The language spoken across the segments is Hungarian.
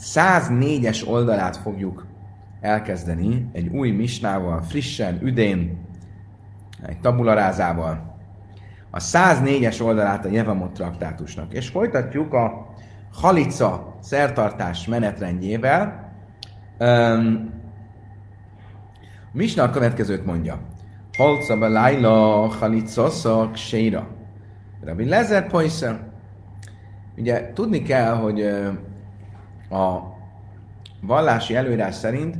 104-es oldalát fogjuk elkezdeni egy új misnával, frissen, üdén, egy tabularázával. A 104-es oldalát a Jevamot traktátusnak. És folytatjuk a Halica szertartás menetrendjével. Um, Misna a következőt mondja. Halca be Laila Halica Séra. Rabbi Lezer Poiszer. Ugye tudni kell, hogy a vallási előírás szerint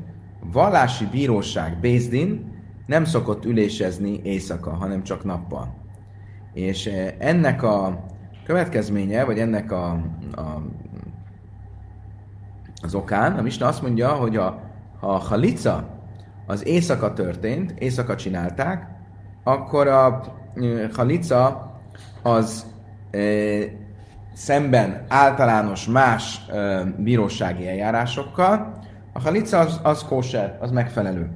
vallási bíróság, Bézdin nem szokott ülésezni éjszaka, hanem csak nappal. És ennek a következménye, vagy ennek a, a az okán, a Misna azt mondja, hogy a, ha a halica az éjszaka történt, éjszaka csinálták, akkor a halica az e, szemben általános más e, bírósági eljárásokkal, a halica az, az kóser, az megfelelő.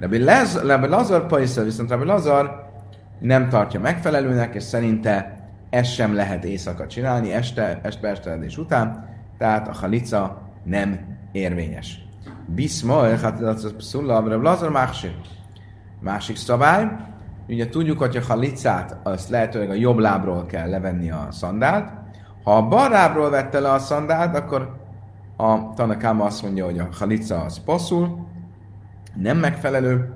Rabbi Lazar Paisa, viszont Rabbi Lazar nem tartja megfelelőnek, és szerinte ezt sem lehet éjszaka csinálni, este, este esteledés után, tehát a halica nem érvényes. Bisma, hát Rabbi Lazar másik. Másik szabály, ugye tudjuk, hogy a halicát azt lehetőleg a jobb lábról kell levenni a szandált. Ha a bal lábról vette le a szandált, akkor a Tanakáma azt mondja, hogy a halica az passzul, nem megfelelő,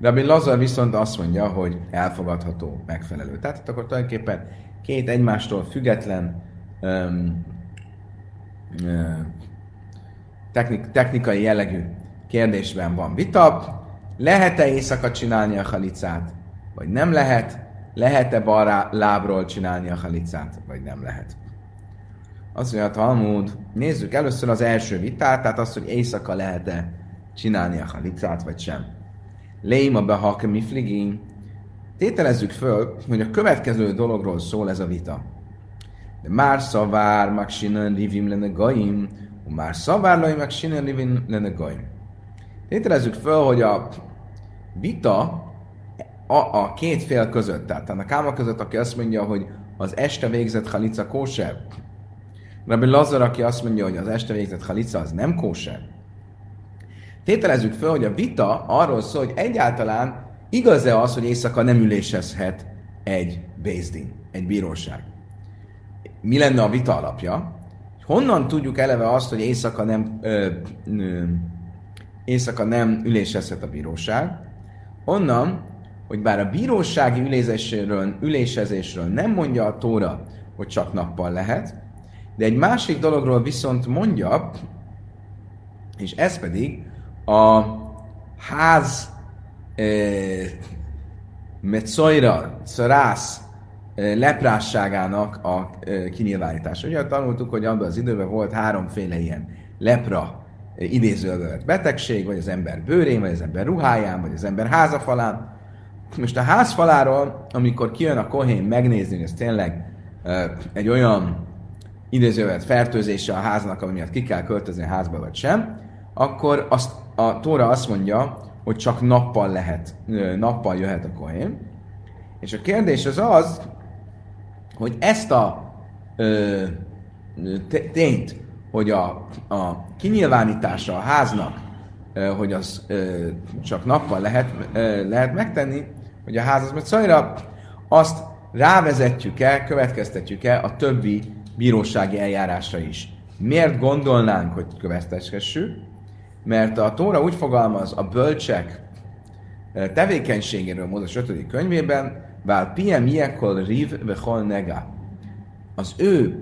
Rabbi Lazar viszont azt mondja, hogy elfogadható, megfelelő. Tehát akkor tulajdonképpen két egymástól független um, um, technik, technikai jellegű kérdésben van vita. Lehet-e éjszaka csinálni a halicát, vagy nem lehet? Lehet-e bal lábról csinálni a halicát, vagy nem lehet? Azt mondja a Talmud, nézzük először az első vitát, tehát azt, hogy éjszaka lehet-e csinálni a halicát, vagy sem. Léma behak mifligin. Tételezzük föl, hogy a következő dologról szól ez a vita. De már szavár, mag sinan rivim lenne gaim, már szavár laj, meg sinan rivim lenne gaim. Tételezzük föl, hogy a vita a, a két fél között, tehát a káma között, aki azt mondja, hogy az este végzett halica kóser, Rabbi Lazar, aki azt mondja, hogy az este végzett halica az nem kóser, Tételezzük fel, hogy a vita arról szól, hogy egyáltalán igaz-e az, hogy éjszaka nem ülésezhet egy Bézdin, egy bíróság. Mi lenne a vita alapja? Honnan tudjuk eleve azt, hogy éjszaka nem, ö, ö, éjszaka nem ülésezhet a bíróság? Onnan, hogy bár a bírósági ülésezésről, ülésezésről nem mondja a Tóra, hogy csak nappal lehet, de egy másik dologról viszont mondja, és ez pedig, a ház e, Metzoira, Szarász e, leprásságának a e, kinyilvánítása. Ugye tanultuk, hogy abban az időben volt háromféle ilyen lepra e, idézővel betegség, vagy az ember bőrén, vagy az ember ruháján, vagy az ember házafalán. Most a házfaláról, amikor kijön a kohén megnézni, hogy ez tényleg egy olyan idézővet fertőzése a háznak, ami miatt ki kell költözni a házba, vagy sem, akkor azt a Tóra azt mondja, hogy csak nappal lehet, nappal jöhet a kohén. És a kérdés az az, hogy ezt a ö, tényt, hogy a, a kinyilvánítása a háznak, ö, hogy az ö, csak nappal lehet, ö, lehet megtenni, hogy a ház az mert szajra, azt rávezetjük-e, következtetjük-e a többi bírósági eljárásra is. Miért gondolnánk, hogy következtessük? mert a Tóra úgy fogalmaz a bölcsek eh, tevékenységéről Mózes 5. könyvében, Vál piem iekol riv vechol nega. Az ő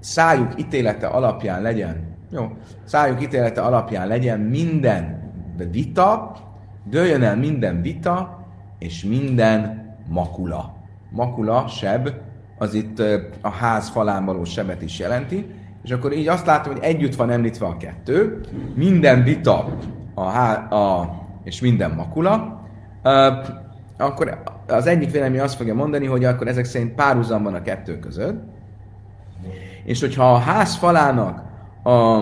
szájuk ítélete alapján legyen, jó, szájuk ítélete alapján legyen minden vita, dőljön el minden vita, és minden makula. Makula, seb, az itt a ház falán való sebet is jelenti, és akkor így azt látom, hogy együtt van említve a kettő, minden vita a, a, és minden makula, akkor az egyik vélemény azt fogja mondani, hogy akkor ezek szerint párhuzam van a kettő között, és hogyha a ház falának a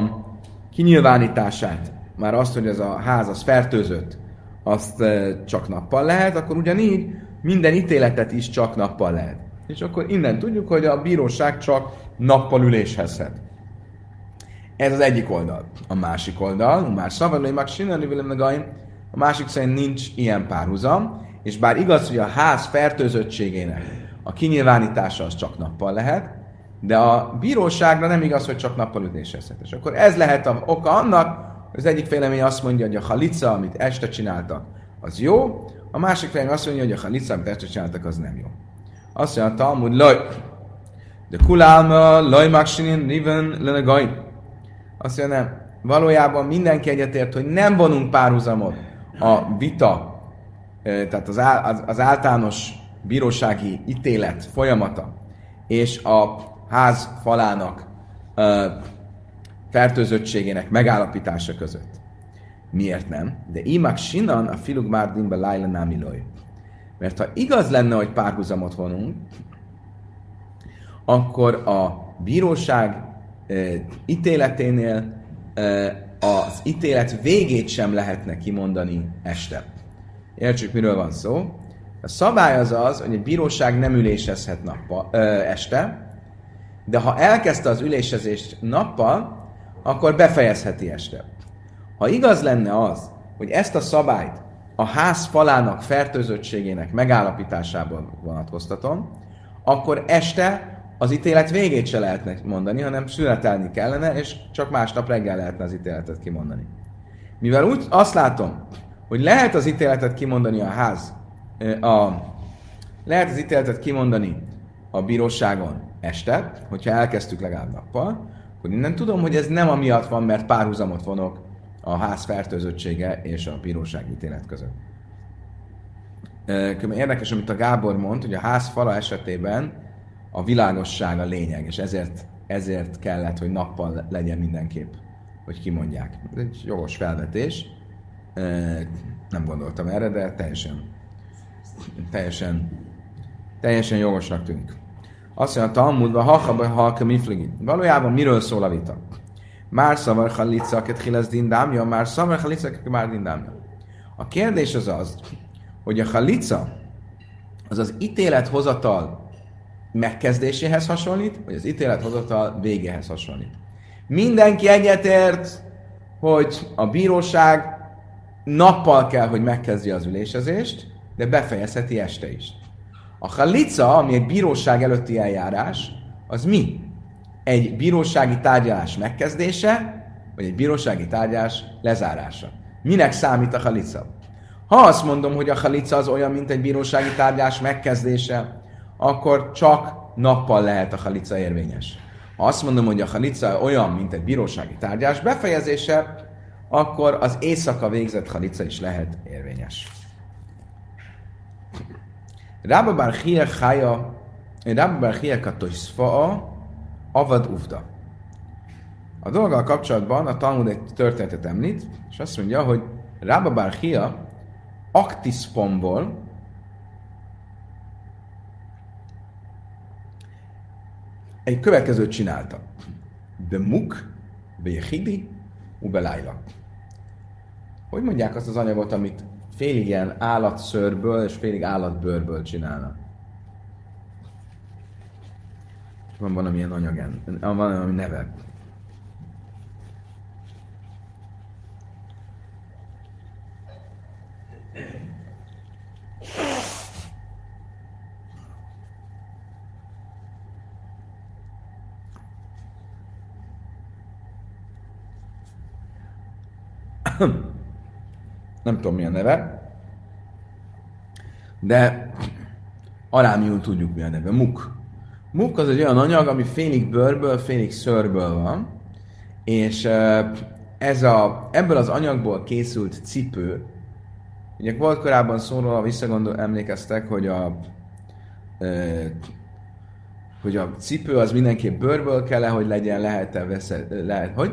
kinyilvánítását, már azt, hogy ez a ház az fertőzött, azt csak nappal lehet, akkor ugyanígy minden ítéletet is csak nappal lehet. És akkor innen tudjuk, hogy a bíróság csak nappal üléshez Ez az egyik oldal. A másik oldal, már szavarlai mag sinani vilem a másik szerint nincs ilyen párhuzam, és bár igaz, hogy a ház fertőzöttségének a kinyilvánítása az csak nappal lehet, de a bíróságra nem igaz, hogy csak nappal ütésezhet. És akkor ez lehet a oka annak, hogy az egyik vélemény azt mondja, hogy a halica, amit este csináltak, az jó, a másik vélemény azt mondja, hogy a halica, amit este csináltak, az nem jó. Azt mondja a Talmud, laj, de kulálma, laj maksinin, riven, lenegain. Azt mondja, nem. Valójában mindenki egyetért, hogy nem vonunk párhuzamot a vita, tehát az, az, az általános bírósági ítélet folyamata és a ház falának fertőzöttségének megállapítása között. Miért nem? De imak sinan a filug márdinbe lájla námiloj. Mert ha igaz lenne, hogy párhuzamot vonunk, akkor a bíróság e, ítéleténél e, az ítélet végét sem lehetne kimondani este. Értsük, miről van szó. A szabály az az, hogy egy bíróság nem ülésezhet nappal, ö, este, de ha elkezdte az ülésezést nappal, akkor befejezheti este. Ha igaz lenne az, hogy ezt a szabályt a ház falának fertőzöttségének megállapításából vonatkoztatom, akkor este az ítélet végét se lehetne mondani, hanem születelni kellene, és csak másnap reggel lehetne az ítéletet kimondani. Mivel úgy azt látom, hogy lehet az ítéletet kimondani a ház, a, lehet az ítéletet kimondani a bíróságon este, hogyha elkezdtük legalább nappal, akkor innen tudom, hogy ez nem amiatt van, mert párhuzamot vonok a ház fertőzöttsége és a bíróság ítélet között. Érdekes, amit a Gábor mond, hogy a ház fala esetében a világosság a lényeg, és ezért, ezért kellett, hogy nappal legyen mindenképp, hogy kimondják. Ez egy jogos felvetés. Nem gondoltam erre, de teljesen, teljesen, teljesen jogosnak tűnik. Azt mondja, a Talmudban, ha mifligi. Valójában miről szól a vita? Már szavar halica, ket hilesz dindámja, már szavar halica, ket már dindámja. A kérdés az az, hogy a halica az az ítélethozatal megkezdéséhez hasonlít, vagy az ítélethozatal végéhez hasonlít. Mindenki egyetért, hogy a bíróság nappal kell, hogy megkezdje az ülésezést, de befejezheti este is. A halica, ami egy bíróság előtti eljárás, az mi? Egy bírósági tárgyalás megkezdése, vagy egy bírósági tárgyalás lezárása. Minek számít a halica? Ha azt mondom, hogy a halica az olyan, mint egy bírósági tárgyalás megkezdése, akkor csak nappal lehet a halica érvényes. Ha azt mondom, hogy a halica olyan, mint egy bírósági tárgyalás befejezése, akkor az éjszaka végzett halica is lehet érvényes. Rabba bar Chia Chaya, Rabba bar Chia Katoisfa'a, Avad Uvda. A dolggal kapcsolatban a Talmud egy történetet említ, és azt mondja, hogy Rabba bar Chia Aktiszpomból egy következőt csinálta. Be muk, be jehidi, ube lájla. Hogy mondják azt az anyagot, amit félig ilyen állatszőrből és félig állatbőrből csinálnak. Van valamilyen anyag, van valami neve. nem tudom mi a neve, de alámiul tudjuk mi a neve. Muk. Muk az egy olyan anyag, ami félig bőrből, félig szörből van, és ez a, ebből az anyagból készült cipő, ugye volt korábban szóról, ha visszagondol, emlékeztek, hogy a hogy a cipő az mindenképp bőrből kell -e, hogy legyen, lehet-e veszed, lehet, hogy?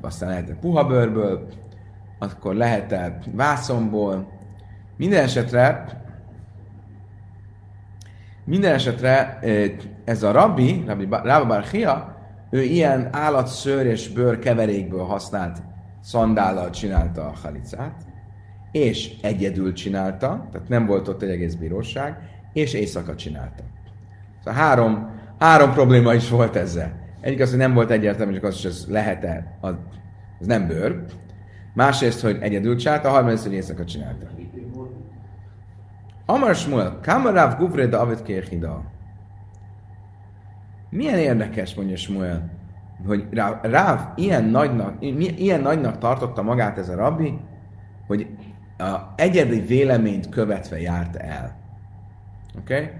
Aztán lehet-e puha bőrből, akkor lehet-e vászomból. Minden esetre minden esetre ez a rabbi, rabbi Rabbi Barchia, ő ilyen állatszőr és bőr keverékből használt szandállal csinálta a halicát, és egyedül csinálta, tehát nem volt ott egy egész bíróság, és éjszaka csinálta. Szóval három, három probléma is volt ezzel. Egyik az, hogy nem volt egyértelmű, csak az, hogy ez lehet-e, az nem bőr. Másrészt, hogy egyedül csinálta, a harmadrészt, hogy éjszaka csinálta. Amar Shmuel, Kamarav Guvre David Kirchida. Milyen érdekes, mondja Shmuel, hogy Ráv ilyen nagynak, ilyen nagynak tartotta magát ez a rabbi, hogy a egyedi véleményt követve járt el. Oké? Okay?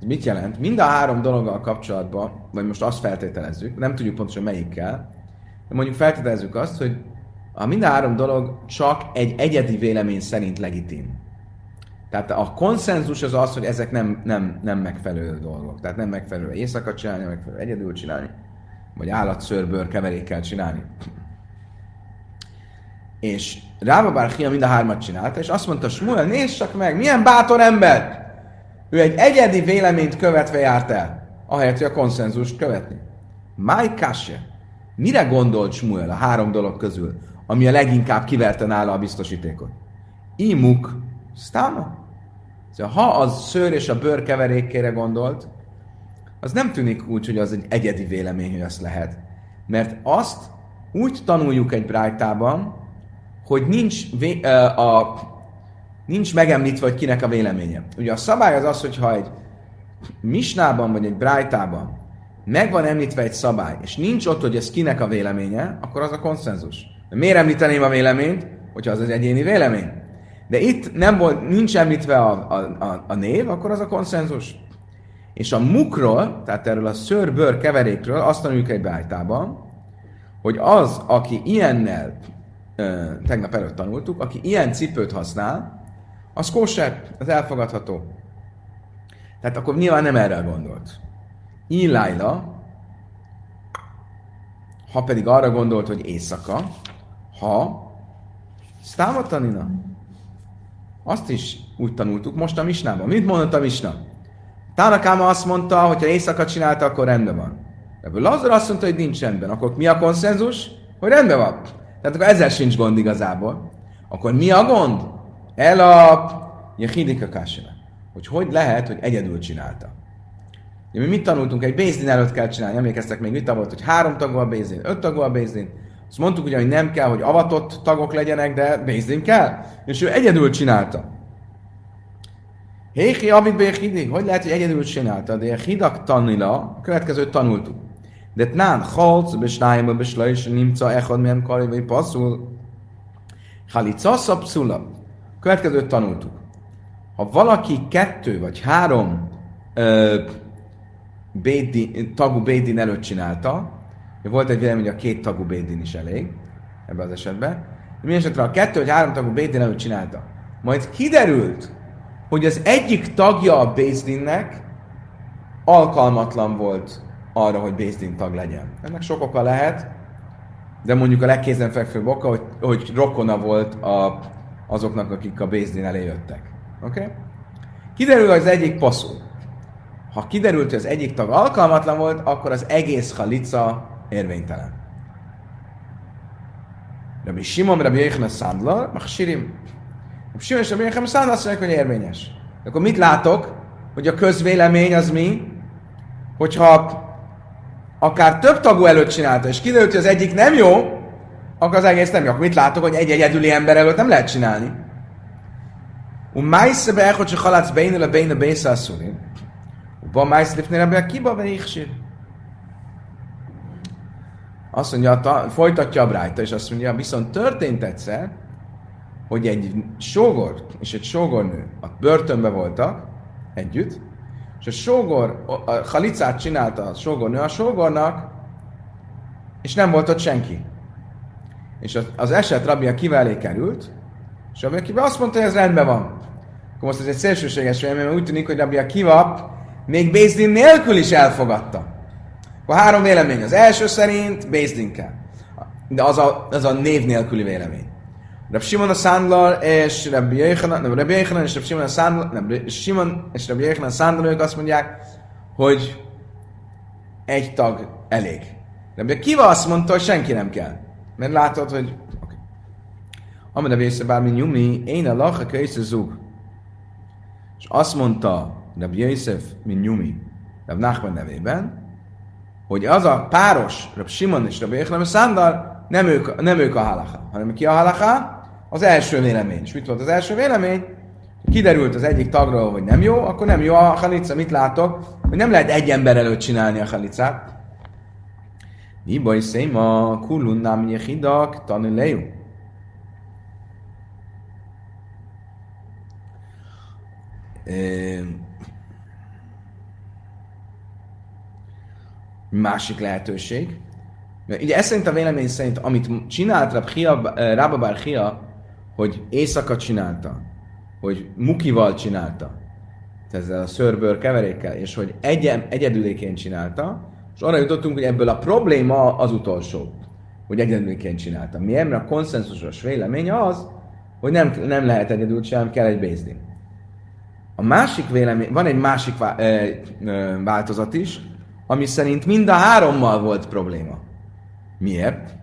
Ez mit jelent? Mind a három dologgal kapcsolatban, vagy most azt feltételezzük, nem tudjuk pontosan melyikkel, de mondjuk feltételezzük azt, hogy a mind a három dolog csak egy egyedi vélemény szerint legitim. Tehát a konszenzus az az, hogy ezek nem, nem, nem megfelelő dolgok. Tehát nem megfelelő éjszaka csinálni, nem megfelelő egyedül csinálni, vagy állatszőrből keverékkel csinálni. És Rába Bárhia mind a hármat csinálta, és azt mondta Smuel, nézd csak meg, milyen bátor ember! Ő egy egyedi véleményt követve járt el, ahelyett, hogy a konszenzust követni. Máj Kasse. Mire gondolt Smuel a három dolog közül, ami a leginkább kiverte nála a biztosítékot? Imuk, sztáma. Szóval, ha az szőr és a bőr keverékére gondolt, az nem tűnik úgy, hogy az egy egyedi vélemény, hogy azt lehet. Mert azt úgy tanuljuk egy brájtában, hogy nincs, vé- a, nincs megemlítve, hogy kinek a véleménye. Ugye a szabály az az, hogyha egy misnában vagy egy brájtában meg van említve egy szabály, és nincs ott, hogy ez kinek a véleménye, akkor az a konszenzus. De miért említeném a véleményt, hogyha az az egyéni vélemény? De itt nem volt, nincs említve a, a, a, a név, akkor az a konszenzus. És a mukról, tehát erről a szőr-bőr keverékről azt tanuljuk egy bájtában, hogy az, aki ilyennel, tegnap előtt tanultuk, aki ilyen cipőt használ, az kóser, az elfogadható. Tehát akkor nyilván nem erre gondolt. Ilájla, ha pedig arra gondolt, hogy éjszaka, ha Sztávatanina, azt is úgy tanultuk most a misnában. Mit mondott a misna? Tánakáma azt mondta, hogy ha éjszaka csinálta, akkor rendben van. Ebből Lazar azt mondta, hogy nincs rendben. Akkor mi a konszenzus? Hogy rendben van. Tehát akkor ezzel sincs gond igazából. Akkor mi a gond? El a Jehidika Kásina. Hogy hogy lehet, hogy egyedül csinálta. Ugye mi mit tanultunk? Egy Bézdin előtt kell csinálni. Emlékeztek még vita volt, hogy három tagú a Bézdin, öt tagú a Bézdin. Azt mondtuk ugye, hogy nem kell, hogy avatott tagok legyenek, de Bézdin kell. És ő egyedül csinálta. Héhi, amit Béhidi, hogy lehet, hogy egyedül csinálta? De hidak tanila, a következőt tanultuk. De tnán, halc, besnájma, beslajs, nimca, echad, milyen karibai passzul. Halica, szapszula. Következőt tanultuk. Ha valaki kettő vagy három ö, bédi, tagú bédin előtt csinálta, volt egy vélemény, hogy a két tagú bédin is elég ebben az esetben, de esetre a kettő vagy három tagú bédin előtt csinálta. Majd kiderült, hogy az egyik tagja a Bézdinnek alkalmatlan volt arra, hogy Bézdin tag legyen. Ennek sok oka lehet, de mondjuk a legkézenfekvőbb oka, hogy, hogy rokona volt a, azoknak, akik a Bézdin elé jöttek. Oké? Okay? Kiderül, az egyik passzul. Ha kiderült, hogy az egyik tag alkalmatlan volt, akkor az egész halica érvénytelen. Rabbi Simon, Rabbi Jéhna Szandla, Machsirim. Rabbi Simon és Rabbi Jéhna Szandla azt mondják, hogy érvényes. Akkor mit látok? Hogy a közvélemény az mi? Hogyha akár több tagú előtt csinálta, és kiderült, hogy az egyik nem jó, akkor az egész nem jó. Akkor mit látok, hogy egy egyedüli ember előtt nem lehet csinálni? U májsze be echo csehalác beinül a bein a beinszászulin. U ba májsze lépnél ebben a kiba be azt mondja, ta, folytatja a brájta, és azt mondja, viszont történt egyszer, hogy egy sógor és egy sógornő a börtönbe voltak együtt, és a sógor, a halicát csinálta a sógornő a sógornak, és nem volt ott senki. És az eset rabia kivelé került, és rabia kivel azt mondta, hogy ez rendben van. Akkor most ez egy szélsőséges vélemény, mert úgy tűnik, hogy rabia kiva még Bézdin nélkül is elfogadta. Akkor három vélemény. Az első szerint Bézdin kell. De az a, az a név nélküli vélemény. Rab Simon a Szándlar és Rabbi Yechanan, nem, Rabbi Yechanan és Rab Simon a Szándlar, nem, Simon és Rabbi a Szándlar, ők azt mondják, hogy egy tag elég. Rabbi Kiva azt mondta, hogy senki nem kell. Mert látod, hogy. Amada vésze bármi nyumi, én a lacha köjsze zug. És azt mondta Rabbi Yosef, mint nyumi, Rabbi Nachman nevében, hogy az a páros, Rab Simon és Rab Echlem Szándar, nem ők, nem ők a halacha, hanem ki a halacha? Az első vélemény. És mit volt az első vélemény? Kiderült az egyik tagról, hogy nem jó, akkor nem jó a halica. Mit látok? Hogy nem lehet egy ember előtt csinálni a halicát. Mi baj széma, kulun nem jehidak, tanulejunk. Másik lehetőség. Ugye ez szerint a vélemény szerint, amit csinált Rababár Hia, hogy éjszaka csinálta, hogy mukival csinálta, ezzel a szörbőr keverékkel, és hogy egy, egyedüléként csinálta, és arra jutottunk, hogy ebből a probléma az utolsó, hogy egyedüléként csinálta. Mi a konszenzusos vélemény az, hogy nem, nem lehet egyedül csinálni, kell egy bézdin. A másik vélemény, van egy másik változat is, ami szerint mind a hárommal volt probléma. Miért?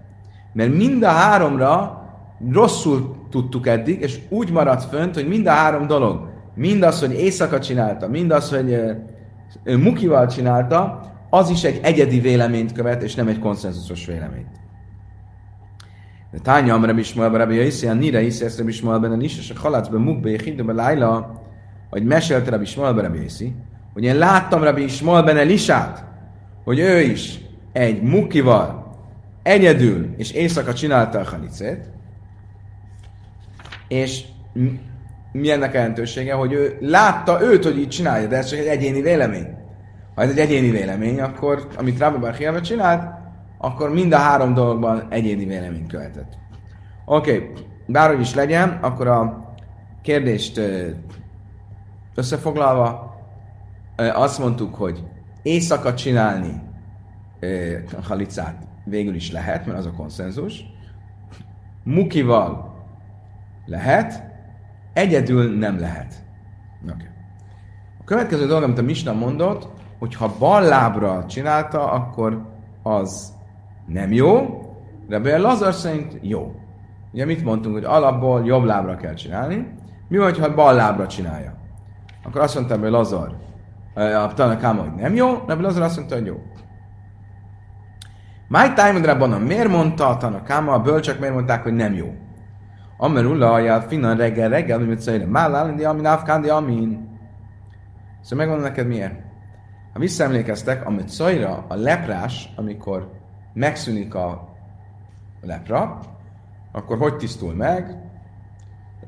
Mert mind a háromra rosszul tudtuk eddig, és úgy maradt fönt, hogy mind a három dolog, mindaz, hogy éjszaka csinálta, mindaz, hogy mukival csinálta, az is egy egyedi véleményt követ, és nem egy konszenzusos véleményt. De tánya amra bismol, rabbi Jaiszi, a nire iszi, ezt bismol, benne is, és a halácban mukbe, hidőbe lájla, hogy mesélte Rabbi Ismael ben Rabbi Yossi, hogy én láttam Rabbi Ismael ben Elisát, hogy ő is egy mukival egyedül és éjszaka csinálta a halicét, és mi ennek a jelentősége, hogy ő látta őt, hogy így csinálja, de ez csak egy egyéni vélemény. Ha ez egy egyéni vélemény, akkor amit Rabbi Barchiava csinált, akkor mind a három dologban egyéni véleményt követett. Oké, okay. bárhogy is legyen, akkor a kérdést Összefoglalva, azt mondtuk, hogy éjszaka csinálni a halicát végül is lehet, mert az a konszenzus. Mukival lehet, egyedül nem lehet. Okay. A következő dolog, amit a Misna mondott, hogy ha bal lábra csinálta, akkor az nem jó, de a Lazar szerint jó. Ugye mit mondtunk, hogy alapból jobb lábra kell csinálni. Mi van, ha bal lábra csinálja? Akkor azt mondta, hogy Lazar, a Tanakáma, hogy nem jó, de Lazar azt mondta, hogy jó. My time Rabbanon miért mondta a Tanakáma, a bölcsök miért mondták, hogy nem jó? Amer ajánl finan reggel reggel, amit szajra, mállál, de amin afkándi, amin. Szóval megmondom neked miért. Ha visszaemlékeztek, amit szajra, a leprás, amikor megszűnik a lepra, akkor hogy tisztul meg?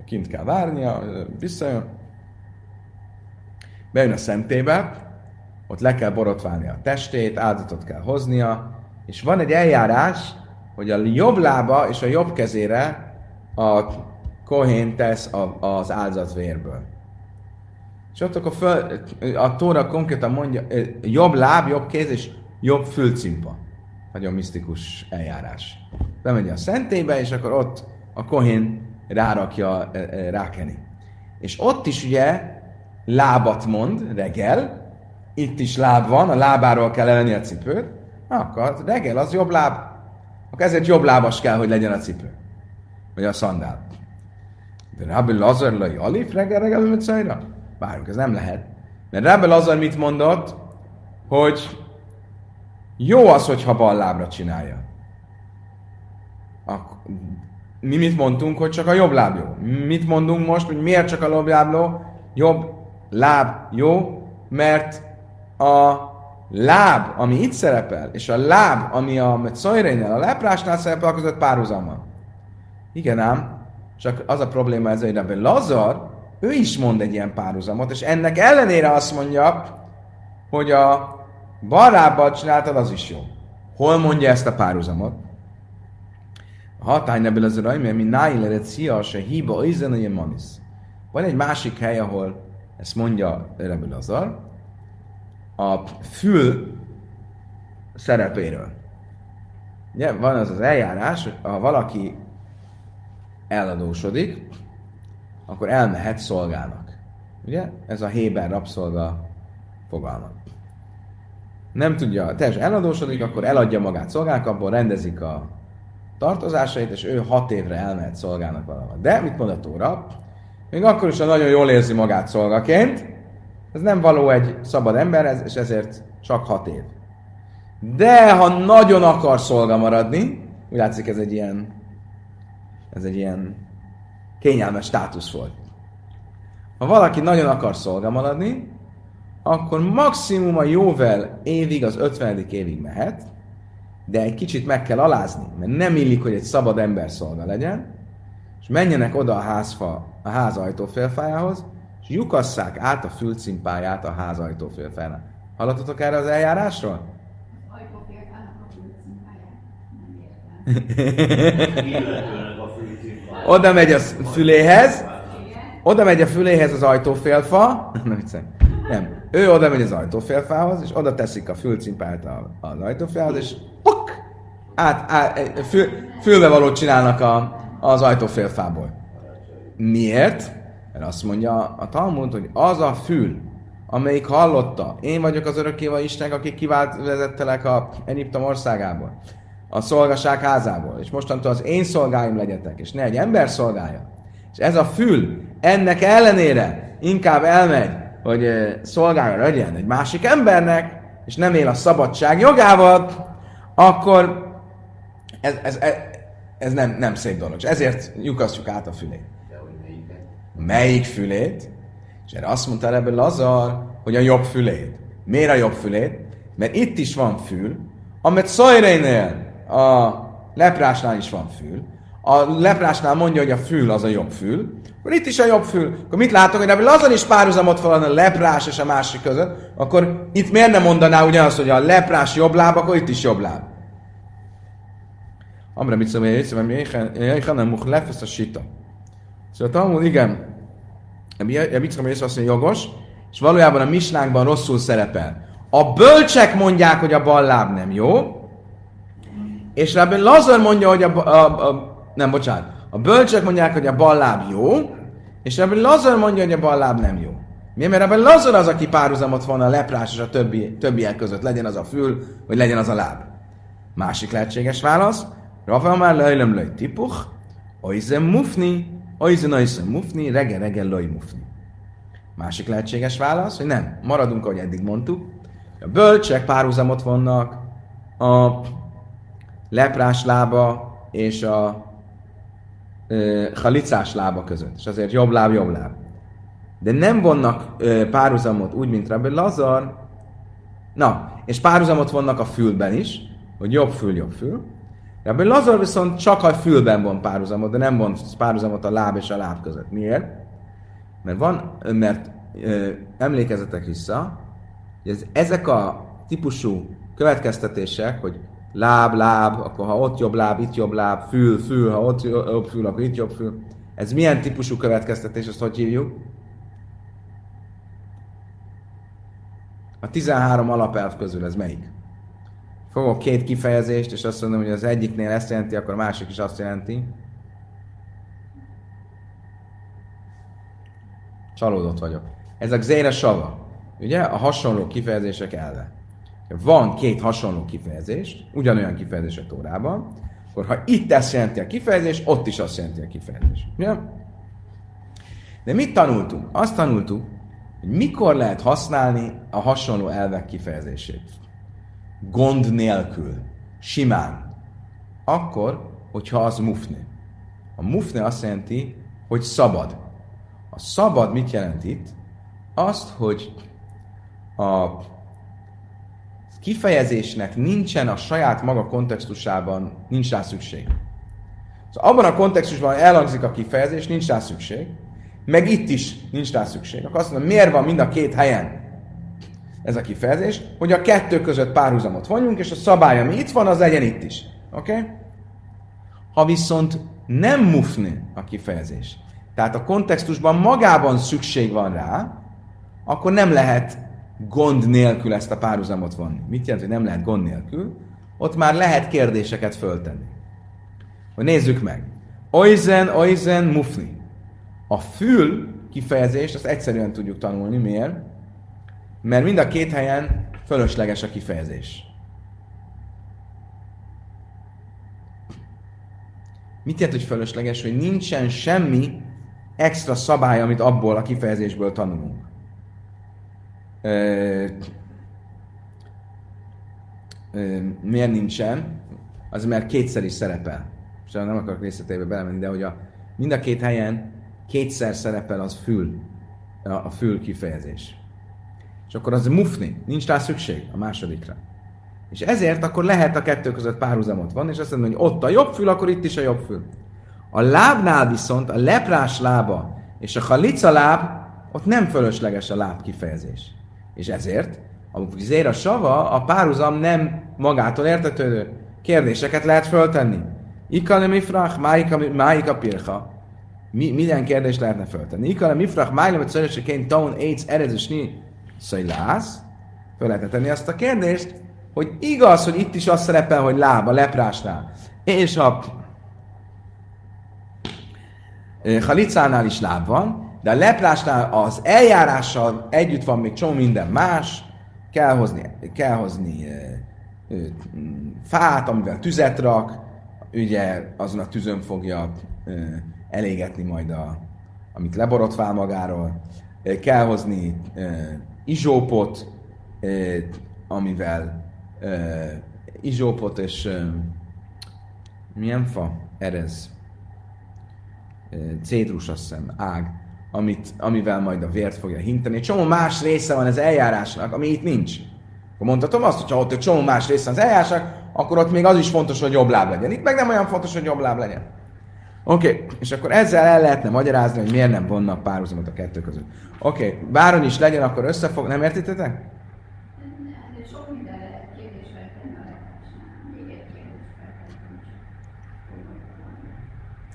Kint kell várnia, visszajön, bejön a szentébe, ott le kell borotválni a testét, áldozatot kell hoznia, és van egy eljárás, hogy a jobb lába és a jobb kezére a kohén tesz az áldozatvérből. És ott akkor föl, a Tóra konkrétan mondja, jobb láb, jobb kéz és jobb fülcimpa. Nagyon misztikus eljárás. Bemegy a szentébe, és akkor ott a kohén rárakja, rákeni. És ott is ugye lábat mond reggel, itt is láb van, a lábáról kell elvenni a cipőt, akkor reggel az jobb láb, akkor ezért jobb lábas kell, hogy legyen a cipő. Vagy a szandál. De Rabbi Lazar lai alif reggel reggel ömöcajra? Várjunk, ez nem lehet. Mert Rabbi Lazar mit mondott? Hogy jó az, hogyha bal lábra csinálja. Akkor, mi mit mondtunk, hogy csak a jobb láb jó? Mit mondunk most, hogy miért csak a jobb láb? Jobb láb jó, mert a láb, ami itt szerepel, és a láb, ami a Metszajrénél, a leprásnál szerepel, között párhuzam van. Igen ám, csak az a probléma ez, hogy Lazar, ő is mond egy ilyen párhuzamot, és ennek ellenére azt mondja, hogy a bal lábbal csináltad, az is jó. Hol mondja ezt a párhuzamot? A hatály nebből az raj, mert mi nájleret szia, se hiba, izen, manisz. Van egy másik hely, ahol ezt mondja Rebbe Lazar, a fül szerepéről. Ugye, van az az eljárás, ha valaki eladósodik, akkor elmehet szolgának. Ugye? Ez a Héber rabszolga fogalma. Nem tudja, teljesen eladósodik, akkor eladja magát szolgának, abból rendezik a tartozásait, és ő hat évre elmehet szolgának valahol. De mit mond a Tóra? Még akkor is, ha nagyon jól érzi magát szolgaként, ez nem való egy szabad emberhez, és ezért csak hat év. De ha nagyon akar szolga maradni, úgy látszik ez egy ilyen, ez egy ilyen kényelmes státusz volt. Ha valaki nagyon akar szolga maradni, akkor maximum a jóvel évig, az 50. évig mehet, de egy kicsit meg kell alázni, mert nem illik, hogy egy szabad ember szolga legyen, és menjenek oda a házfa, a ház ajtófélfájához, és lyukasszák át a fülcimpáját a ház ajtófélfáján. Hallottatok erre az eljárásról? oda megy a füléhez, oda megy a füléhez az ajtófélfa, nem, nem, ő oda megy az ajtófélfához, és oda teszik a fülcimpát az ajtófélfához, és pok, át, át fül, fülbevalót csinálnak a, az ajtófélfából. Miért? Mert azt mondja a Talmud, hogy az a fül, amelyik hallotta, én vagyok az örökkéva Isten, aki kivált vezettelek a Egyiptom országából, a szolgaság házából, és mostantól az én szolgáim legyetek, és ne egy ember szolgálja. És ez a fül ennek ellenére inkább elmegy, hogy szolgálja legyen egy másik embernek, és nem él a szabadság jogával, akkor ez, ez, ez, ez nem, nem szép dolog. És ezért lyukasztjuk át a fülét. Melyik fülét? És erre azt mondta ebből Lazar, hogy a jobb fülét. Miért a jobb fülét? Mert itt is van fül, amit Szajrénél a leprásnál is van fül. A leprásnál mondja, hogy a fül az a jobb fül. Akkor itt is a jobb fül. Akkor mit látok, hogy ebből azon is párhuzamot van a leprás és a másik között, akkor itt miért nem mondaná ugyanazt, hogy a leprás jobb láb, akkor itt is jobb láb. Amra mit szóval, hogy nem much lefesz a sita. Szóval Talmud, igen, a mit szóval, azt mondja, jogos, és valójában a misnánkban rosszul szerepel. A bölcsek mondják, hogy a bal láb nem jó, és Rabbi Lazar mondja, hogy a, a, a, nem, bocsánat, a bölcsek mondják, hogy a bal láb jó, és Rabbi Lazar mondja, hogy a bal láb nem jó. Miért? Mert Rabbi Lazar az, aki párhuzamot van a leprás és a többi, többiek között, legyen az a fül, vagy legyen az a láb. Másik lehetséges válasz, Rafa már lejlem lej tipuch, oizem mufni, oizem mufni, rege rege lej mufni. Másik lehetséges válasz, hogy nem, maradunk, ahogy eddig mondtuk, a bölcsek párhuzamot vannak a leprás lába és a e, halicás lába között. És azért jobb láb, jobb láb. De nem vonnak e, párhuzamot úgy, mint Rabbi Lazar. Na, és párhuzamot vannak a fülben is, hogy jobb fül, jobb fül. Rabbi Lazar viszont csak a fülben van párhuzamot, de nem von párhuzamot a láb és a láb között. Miért? Mert van, mert ö, emlékezetek vissza, hogy ez, ezek a típusú következtetések, hogy láb, láb, akkor ha ott jobb láb, itt jobb láb, fül, fül, ha ott jobb fül, akkor itt jobb fül. Ez milyen típusú következtetés, azt hogy hívjuk? A 13 alapelv közül ez melyik? Fogok két kifejezést, és azt mondom, hogy az egyiknél ezt jelenti, akkor a másik is azt jelenti. Csalódott vagyok. Ez a Xére Sava. Ugye? A hasonló kifejezések elve van két hasonló kifejezés, ugyanolyan kifejezés a Tórában, akkor ha itt ezt jelenti a kifejezés, ott is azt jelenti a kifejezés. Ja? De mit tanultunk? Azt tanultuk, hogy mikor lehet használni a hasonló elvek kifejezését. Gond nélkül, simán. Akkor, hogyha az mufne. A mufne azt jelenti, hogy szabad. A szabad mit jelent itt? Azt, hogy a kifejezésnek nincsen a saját maga kontextusában, nincs rá szükség. Szóval abban a kontextusban, elhangzik a kifejezés, nincs rá szükség, meg itt is nincs rá szükség. Akkor azt mondom, miért van mind a két helyen ez a kifejezés, hogy a kettő között párhuzamot vonjunk, és a szabály, ami itt van, az legyen itt is. Oké? Okay? Ha viszont nem mufni a kifejezés, tehát a kontextusban magában szükség van rá, akkor nem lehet gond nélkül ezt a párhuzamot vonni. Mit jelent, hogy nem lehet gond nélkül? Ott már lehet kérdéseket föltenni. Hogy nézzük meg. Oizen, oizen, mufni. A fül kifejezést, azt egyszerűen tudjuk tanulni. Miért? Mert mind a két helyen fölösleges a kifejezés. Mit jelent, hogy fölösleges? Hogy nincsen semmi extra szabály, amit abból a kifejezésből tanulunk miért nincsen, az mert kétszer is szerepel. És nem akarok részleteibe belemenni, de hogy a, mind a két helyen kétszer szerepel az fül, a, a fül kifejezés. És akkor az mufni, nincs rá szükség a másodikra. És ezért akkor lehet a kettő között párhuzamot van, és azt mondom, hogy ott a jobb fül, akkor itt is a jobb fül. A lábnál viszont a leprás lába és a halica láb, ott nem fölösleges a láb kifejezés. És ezért a vizér, a sava, a párhuzam nem magától értetődő. Kérdéseket lehet föltenni. Ikale mifrach, máika pircha. Mi, minden kérdést lehetne föltenni. Ikale mifrach, májlem, hogy szöröseként taun AIDS erezősni szajlász. Föl lehetne tenni azt a kérdést, hogy igaz, hogy itt is az szerepel, hogy láb, a leprásnál. És a halicánál is láb van, de a leprásnál az eljárással együtt van még csomó minden más, kell hozni, kell hozni fát, amivel tüzet rak, ugye azon a tüzön fogja elégetni majd a, amit leborotvál magáról, kell hozni izsópot, amivel izsópot és milyen fa? Erez. Cédrus, azt hiszem, ág, amit, amivel majd a vért fogja hinteni. Csomó más része van az eljárásnak, ami itt nincs. Akkor mondhatom azt, hogy ha ott egy csomó más része az eljárásnak, akkor ott még az is fontos, hogy jobb láb legyen. Itt meg nem olyan fontos, hogy jobb láb legyen. Oké, okay. és akkor ezzel el lehetne magyarázni, hogy miért nem vonnak párhuzamot a kettő között. Oké, okay. bárhogy is legyen, akkor összefog... Nem értitek?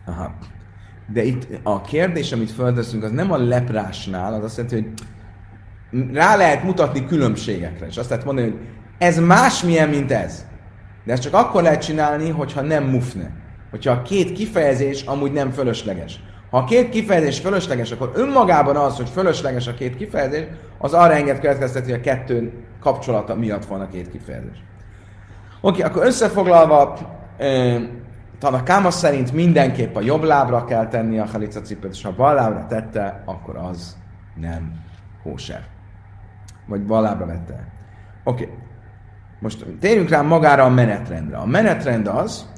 Aha. De itt a kérdés, amit felteszünk, az nem a leprásnál, az azt jelenti, hogy rá lehet mutatni különbségekre, és azt lehet mondani, hogy ez másmilyen, mint ez. De ezt csak akkor lehet csinálni, hogyha nem mufne. Hogyha a két kifejezés amúgy nem fölösleges. Ha a két kifejezés fölösleges, akkor önmagában az, hogy fölösleges a két kifejezés, az arra enged következtetni, hogy a kettő kapcsolata miatt van a két kifejezés. Oké, akkor összefoglalva, Káma szerint mindenképp a jobb lábra kell tenni a halica cipőt, és ha bal lábra tette, akkor az nem kóser. Vagy bal lábra vette. Oké. Most térjünk rá magára a menetrendre. A menetrend az,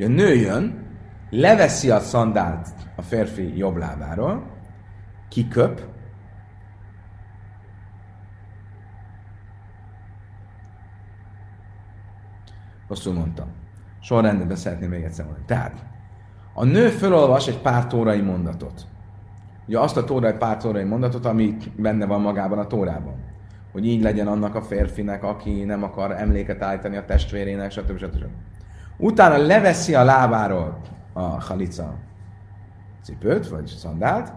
hogy a nő jön, leveszi a szandált a férfi jobb lábáról, kiköp, rosszul mondtam sorrendben szeretném még egyszer mondani. Tehát, a nő felolvas egy pár tórai mondatot. Ugye azt a tórai pár tórai mondatot, ami benne van magában a tórában. Hogy így legyen annak a férfinek, aki nem akar emléket állítani a testvérének, stb. stb. stb. Utána leveszi a lábáról a halica cipőt, vagy szandált,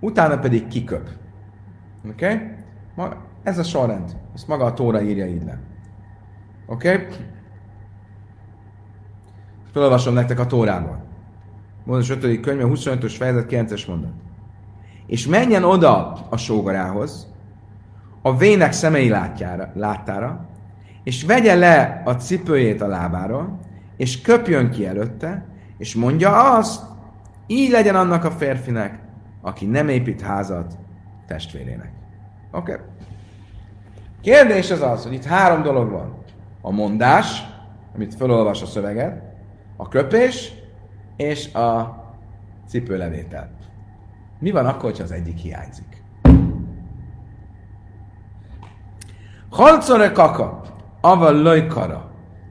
utána pedig kiköp. Oké? Okay? Ez a sorrend. Ezt maga a tóra írja így le. Oké? Okay? Felolvasom nektek a Tórában. Mózes 5. könyve, 25-ös fejezet, 9-es mondat. És menjen oda a sógarához, a vének szemei látjára, láttára, és vegye le a cipőjét a lábáról, és köpjön ki előtte, és mondja azt, így legyen annak a férfinek, aki nem épít házat testvérének. Oké? Okay. Kérdés az az, hogy itt három dolog van. A mondás, amit felolvas a szöveget, a köpés és a cipőlevétel. Mi van akkor, ha az egyik hiányzik? Halcore kaka, aval lojkara.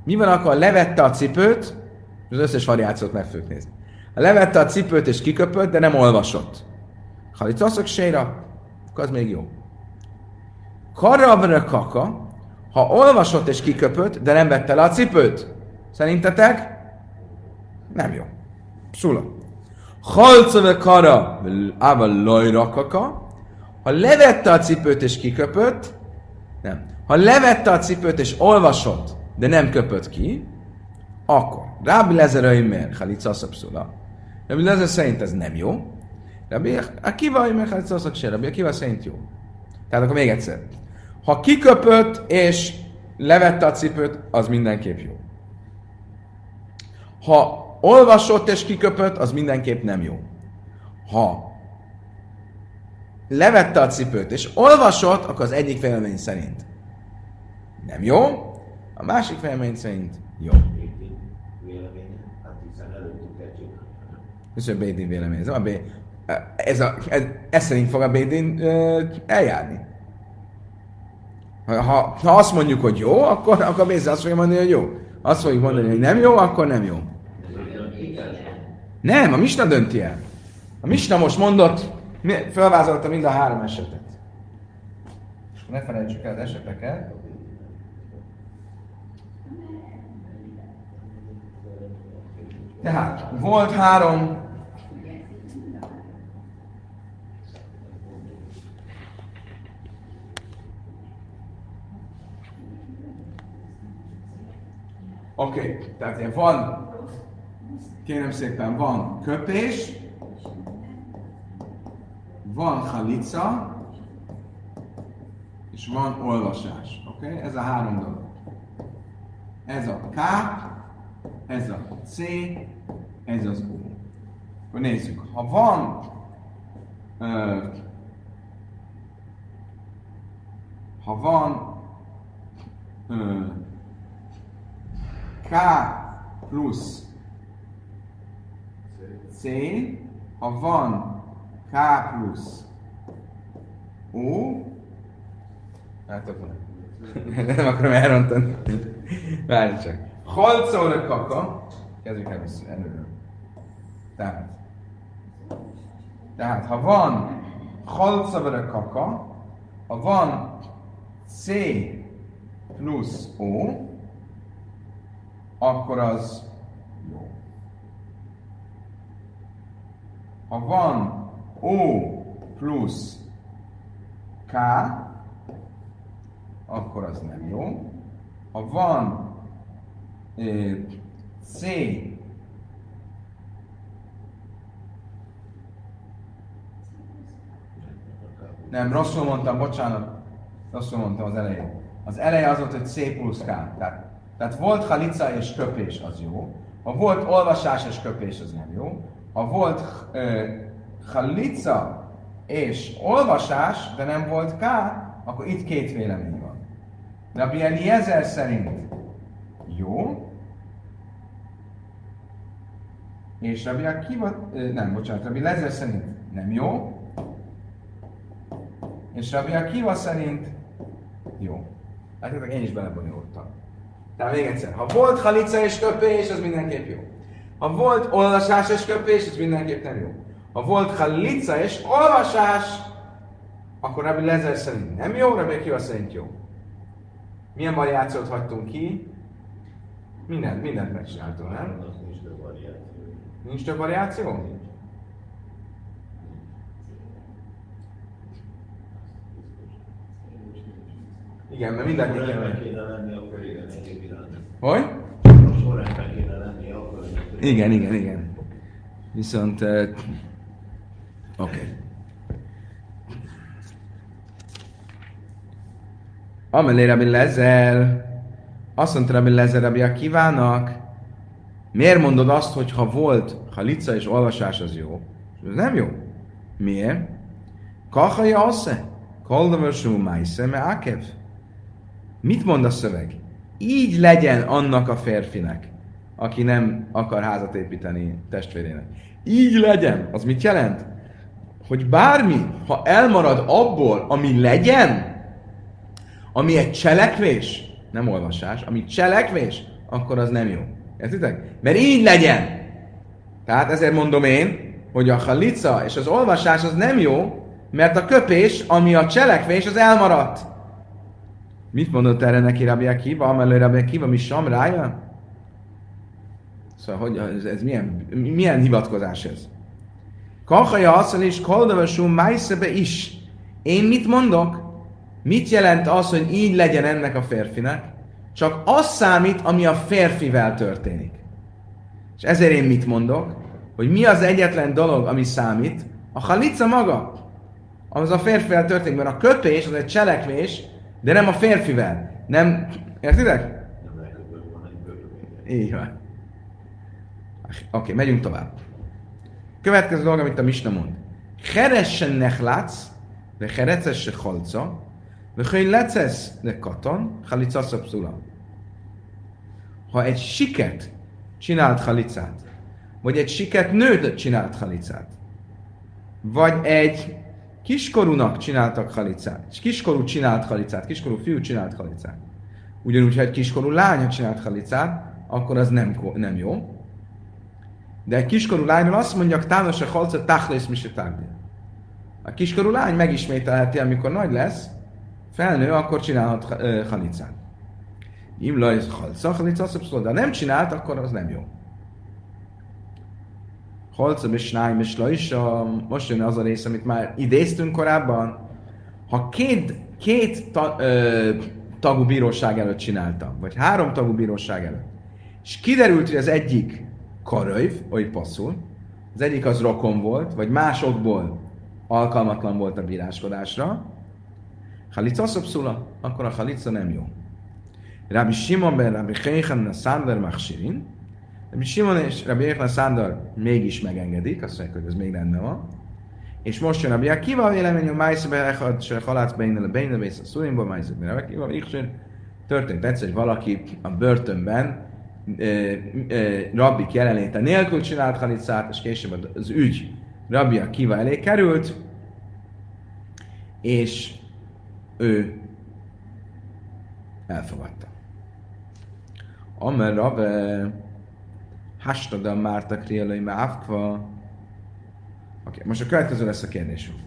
Mi van akkor, levette a cipőt, az összes variációt meg fogjuk nézni. Levette a cipőt és kiköpött, de nem olvasott. Ha itt asszok séra, akkor az még jó. Karavra kaka, ha olvasott és kiköpött, de nem vette le a cipőt. Szerintetek? Nem jó. Sula. Halcove kara, ával lojrakaka. Ha levette a cipőt és kiköpött, nem. Ha levette a cipőt és olvasott, de nem köpött ki, akkor Rabbi Lezer Öimer, Halica Szapszula. Rabbi Lezer szerint ez nem jó. Rabbi Akiva Öimer, Halica Szapszula. Rabbi Akiva szerint jó. Tehát akkor még egyszer. Ha kiköpött és levette a cipőt, az mindenképp jó. Ha olvasott és kiköpött, az mindenképp nem jó. Ha levette a cipőt és olvasott, akkor az egyik vélemény szerint nem jó. A másik vélemény szerint jó. Ez a Bédin vélemény. Ez, a B... ez, a, ez, ez szerint fog a Bédin eljárni. Ha, ha, azt mondjuk, hogy jó, akkor, akkor a Bédin azt fogja mondani, hogy jó. Azt fogjuk mondani, hogy nem jó, akkor nem jó. Nem, a Misna dönti el. A Misna most mondott, felvázolta mind a három esetet. És ne felejtsük el az eseteket. Tehát volt három Oké, okay, tehát ilyen van, kérem szépen, van köpés, van halica, és van olvasás. Oké? Okay? Ez a három dolog. Ez a K, ez a C, ez az O. Akkor nézzük. Ha van ö, ha van ö, K plusz C, ha van K plusz O, hát akkor nem. akarom elrontani. Várj csak. Halcóra kaka, kezdjük el előről. Tehát, tehát ha van halcóra kaka, ha van C plusz O, akkor az jó. Ha van O plusz K, akkor az nem jó. Ha van C Nem, rosszul mondtam, bocsánat. Rosszul mondtam az elején. Az eleje az volt, hogy C plusz K. Tehát, tehát volt halica és köpés, az jó. Ha volt olvasás és köpés, az nem jó. Ha volt ö, halica és olvasás, de nem volt K, akkor itt két vélemény van. Rabbi Eliezer szerint jó, és Rabbi Akiva, nem, bocsánat, Rabbi Lezer szerint nem jó, és Rabbi Akiva szerint jó. Látjátok, én is belebonyolultam. Tehát még egyszer, ha volt halica és köpés, az mindenképp jó. Ha volt olvasás és köpés, az mindenképp nem jó. Ha volt halica és olvasás, akkor Rabbi Lezer szerint nem jó, Rabbi Akiva szerint jó. Milyen variációt hagytunk ki? Mindent, mindent megcsináltunk, nem? Nincs több variáció. Nincs több variáció? Igen, mert mindenki kell. kéne lenni, akkor igen. Hogy? Ha sorrendben kéne lenni, akkor Igen, igen, igen. Viszont... Uh, Oké. Okay. Amelé Rabbi Lezer, azt mondta Rabbi Lezer, Rabbi Akivának, miért mondod azt, hogy ha volt, ha lica és olvasás az jó? Ez nem jó. Miért? Kachaja asze? Koldaversú májsze, me akev. Mit mond a szöveg? Így legyen annak a férfinek, aki nem akar házat építeni testvérének. Így legyen. Az mit jelent? Hogy bármi, ha elmarad abból, ami legyen, ami egy cselekvés, nem olvasás, ami cselekvés, akkor az nem jó. Értitek? Mert így legyen. Tehát ezért mondom én, hogy a halica és az olvasás az nem jó, mert a köpés, ami a cselekvés, az elmaradt. Mit mondott erre neki Rabbi Akiva? Amelő Rabbi Akiva, mi sem rája? Szóval, hogy ez, ez milyen, milyen hivatkozás ez? Kachaja asszal is koldavasú májszebe is. Én mit mondok? Mit jelent az, hogy így legyen ennek a férfinek? Csak az számít, ami a férfivel történik. És ezért én mit mondok? Hogy mi az egyetlen dolog, ami számít? A halica maga. Az a férfivel történik, mert a köpés az egy cselekvés, de nem a férfivel. Nem, értitek? Így van. Oké, okay, megyünk tovább. Következő dolog, amit a Misna mond. Heressen nechlác, de hereces se halca, de hogy lecesz de katon, halica szapszula. ha egy siket csinált halicát, vagy egy siket nőt csinált halicát, vagy egy kiskorúnak csináltak halicát, és kiskorú csinált halicát, kiskorú fiú csinált halicát. Ugyanúgy, ha egy kiskorú lánya csinált halicát, akkor az nem, nem jó. De egy kiskorú lányról azt mondják, tános a halca, tachlész mi A kiskorú lány megismételheti, amikor nagy lesz, felnő, akkor csinálhat halicát. Imla ez halca, halicát, de ha nem csinált, akkor az nem jó. Halca, és nájm, és is, a, most jön az a rész, amit már idéztünk korábban. Ha két, két ta, ö, tagú bíróság előtt csináltam, vagy három tagú bíróság előtt, és kiderült, hogy az egyik karöjv, vagy passzul, az egyik az rokon volt, vagy másokból alkalmatlan volt a bíráskodásra, Halica szobszula, akkor a halica nem jó. Rabbi Simon ben Rabbi Chechen Sander Machsirin, Rabbi Simon és Rabbi Chechen Sander mégis megengedik, azt mondják, hogy ez még rendben van. És most jön Rabbi Akiva vélemény, hogy Májszbe Echad, se halátsz beinne le beinne, vész a szulimba, Májszbe Rabbi Akiva, történt egyszer, hogy valaki a börtönben rabbik jelenléte nélkül csinált halicát, és később az ügy rabbi Akiva elé került, és ő elfogadta. Amer Rave Hastada Márta Krielai Mávkva Oké, most a következő lesz a kérdésünk.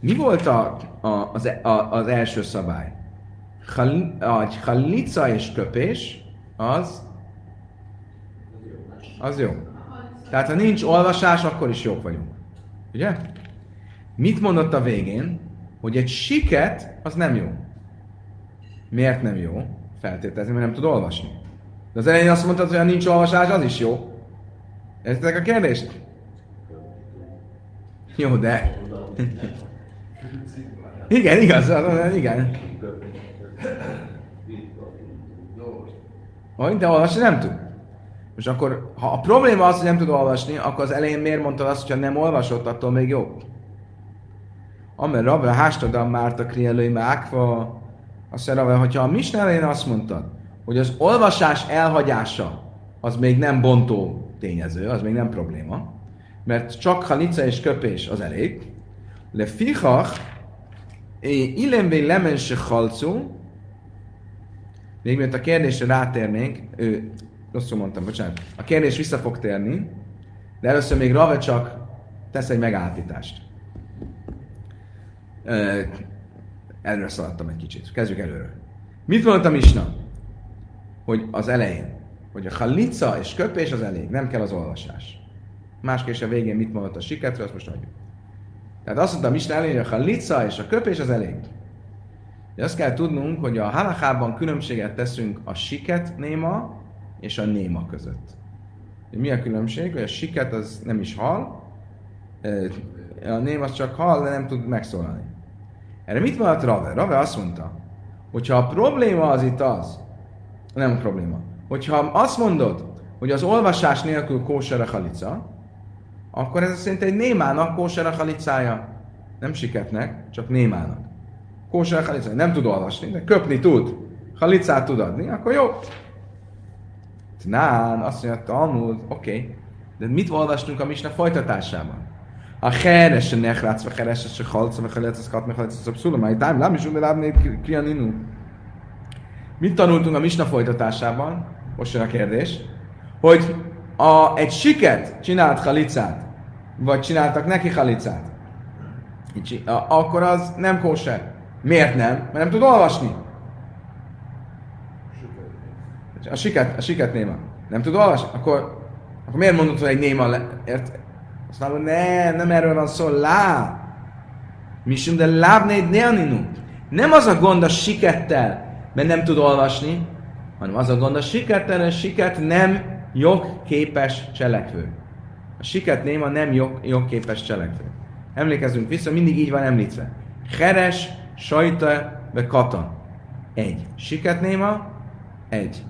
Mi volt a, a, az, e, a, az első szabály? Hal, a halica és köpés az az jó. Tehát ha nincs olvasás, akkor is jók vagyunk. Ugye? Mit mondott a végén? Hogy egy siket, az nem jó. Miért nem jó? Feltételezni, mert nem tud olvasni. De az elején azt mondtad, hogy ha nincs olvasás, az is jó. Értitek a kérdést? Jó, de... igen, igaz, igen. Hogy, de olvasni nem tud. Most akkor, ha a probléma az, hogy nem tud olvasni, akkor az elején miért mondtad azt, hogy ha nem olvasott, attól még jobb? Amer Rabra hástad Márta krielői mákva, azt mondja, hogyha a Misna elején azt mondtad, hogy az olvasás elhagyása az még nem bontó tényező, az még nem probléma, mert csak halica és köpés az elég. Le fichach, illemvé lemense halcú, még miért a kérdésre rátérnénk, ő rosszul mondtam, bocsánat. A kérdés vissza fog térni, de először még Rave csak tesz egy megállapítást. Előre szaladtam egy kicsit. Kezdjük előről. Mit mondtam Isna? Hogy az elején, hogy a halica és köpés az elég, nem kell az olvasás. Másképp a végén mit mondott a siketről, azt most adjuk. Tehát azt mondtam Isten elején, hogy a halica és a köpés az elég. De azt kell tudnunk, hogy a halachában különbséget teszünk a siket néma és a néma között. Mi a különbség? Hogy a siket az nem is hal, a néma az csak hal, de nem tud megszólalni. Erre mit mondott Rave? Rave azt mondta, hogyha a probléma az itt az, nem a probléma, hogyha azt mondod, hogy az olvasás nélkül kóser a halica, akkor ez szerint egy némának kóser a halicája. Nem siketnek, csak némának. Kóser a halicája. Nem tud olvasni, de köpni tud. Halicát tud adni, akkor jó. Tnán, azt mondja, Talmud, oké, okay. de mit olvastunk a Misna folytatásában? A heres a nechrác, a heres a halca, a heres a kat, a heres a pszula, majd tám, lám is úgy, lábné krianinu. Mit tanultunk a Misna folytatásában? Most jön a kérdés. Hogy a, egy siket csinált halicát, vagy csináltak neki halicát, akkor az nem kóser. Miért nem? Mert nem tud olvasni. A siket, a siket néma. Nem tud olvasni? Akkor, akkor miért mondod, hogy egy néma le, ért? Azt mondom, nem, nem erről van szó, lá. Misum de lábnéd neaninu. Nem az a gond a sikettel, mert nem tud olvasni, hanem az a gond a sikettel, hogy a siket nem jogképes cselekvő. A siket néma nem jog, jogképes cselekvő. Emlékezzünk vissza, mindig így van említve. Heres, sajta, vagy kata. Egy. Siket néma, egy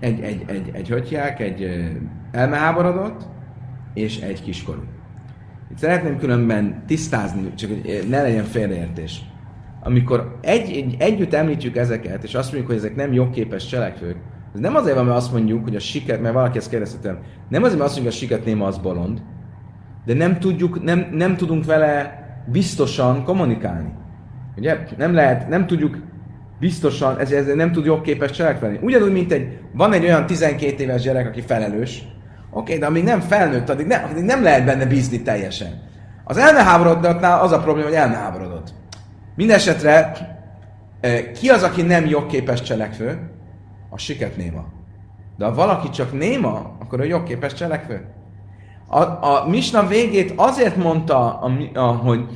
egy, egy, egy, egy hötyják, egy elmeháborodott, és egy kiskorú. Itt szeretném különben tisztázni, csak hogy ne legyen félreértés. amikor egy, egy, együtt említjük ezeket, és azt mondjuk, hogy ezek nem jogképes cselekvők, ez nem azért van, mert azt mondjuk, hogy a siket, mert valaki ezt kérdezte nem azért, mert azt mondjuk, hogy a siket néma az bolond, de nem tudjuk, nem, nem tudunk vele biztosan kommunikálni. Ugye? Nem lehet, nem tudjuk biztosan, ez, ez nem tud jogképes cselekveni. Ugyanúgy, mint egy, van egy olyan 12 éves gyerek, aki felelős, oké, de amíg nem felnőtt, addig, ne, addig nem lehet benne bízni teljesen. Az elmeháborodottaknál az a probléma, hogy elmeháborodott. Mindenesetre ki az, aki nem jogképes cselekvő? A siket néma. De ha valaki csak néma, akkor ő jogképes cselekvő. A, a Misna végét azért mondta, a, a, hogy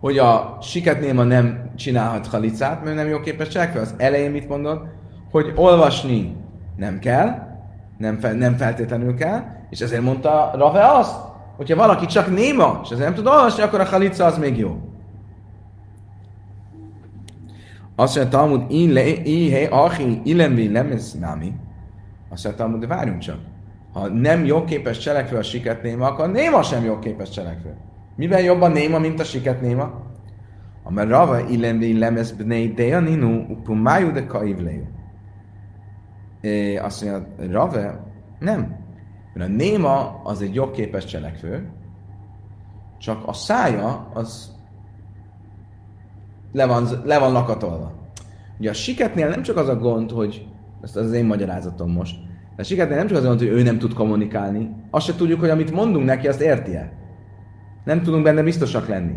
hogy a siket néma nem csinálhat halicát, mert nem jogképes cselekvő. Az elején mit mondod? Hogy olvasni nem kell, nem, fel, nem feltétlenül kell, és ezért mondta Rave azt, hogyha valaki csak néma, és ezért nem tud olvasni, akkor a halica az még jó. Azt mondja, Talmud, ihe, achi, ilenvi, lemez, nami. Azt mondja, Talmud, de várjunk csak. Ha nem jogképes cselekvő a siket néma, akkor néma sem jogképes cselekvő. Mivel jobban néma, mint a siket néma? Amar Rava, ilenvi, lemez, bnei, dejaninu, upumájú, de kaivleju. Azt mondja, Rave, nem. Mert a néma az egy jogképes cselekvő, csak a szája az le van, le van lakatolva. Ugye a siketnél nem csak az a gond, hogy, ezt az én magyarázatom most, a siketnél nem csak az a gond, hogy ő nem tud kommunikálni, azt se tudjuk, hogy amit mondunk neki, azt érti-e. Nem tudunk benne biztosak lenni.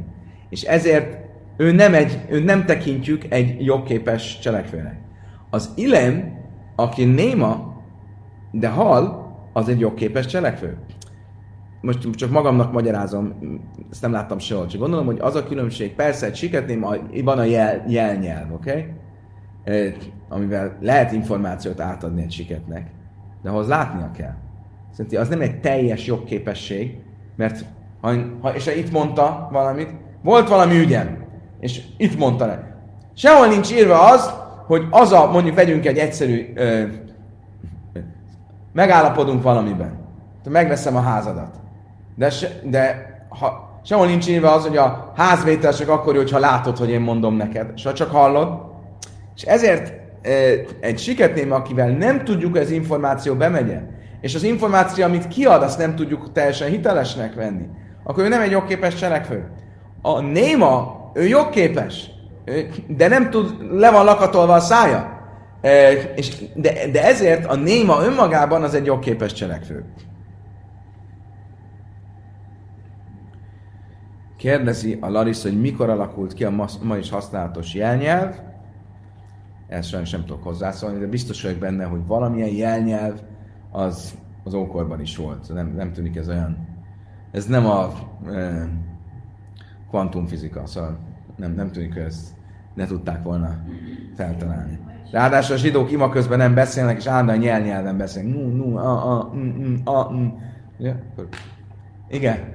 És ezért ő nem, egy, ő nem tekintjük egy jogképes cselekvőnek. Az ilem, aki néma, de hal, az egy jogképes cselekvő. Most csak magamnak magyarázom, ezt nem láttam sehol, csak gondolom, hogy az a különbség, persze egy siketném, van a jel, jelnyelv, oké? Okay? Amivel lehet információt átadni egy siketnek, de ahhoz látnia kell. Szerintem az nem egy teljes jogképesség, mert ha, ha, és itt mondta valamit, volt valami ügyem, és itt mondta le. Sehol nincs írva az, hogy az a, mondjuk vegyünk egy egyszerű ö, megállapodunk valamiben. Te megveszem a házadat. De, se, de ha, sehol nincs írva az, hogy a házvétel csak akkor, hogyha látod, hogy én mondom neked, és ha csak hallod. És ezért egy siketném, akivel nem tudjuk, az információ bemegye, és az információ, amit kiad, azt nem tudjuk teljesen hitelesnek venni, akkor ő nem egy jogképes cselekvő. A néma, ő jogképes, de nem tud, le van lakatolva a szája. E, és, de, de ezért a néma önmagában az egy jogképes cselekvő. Kérdezi a Laris, hogy mikor alakult ki a ma, ma is használatos jelnyelv. Ezt sajnos nem tudok hozzászólni, de biztos vagyok benne, hogy valamilyen jelnyelv az az ókorban is volt. Nem, nem tűnik ez olyan... Ez nem a e, kvantumfizika, szóval nem, nem tűnik, hogy ezt ne tudták volna feltalálni. Ráadásul a zsidók ima közben nem beszélnek, és állandóan nyelnyelven beszélnek. Nu, nu, a, a, mm, a, mm. Ja? Igen.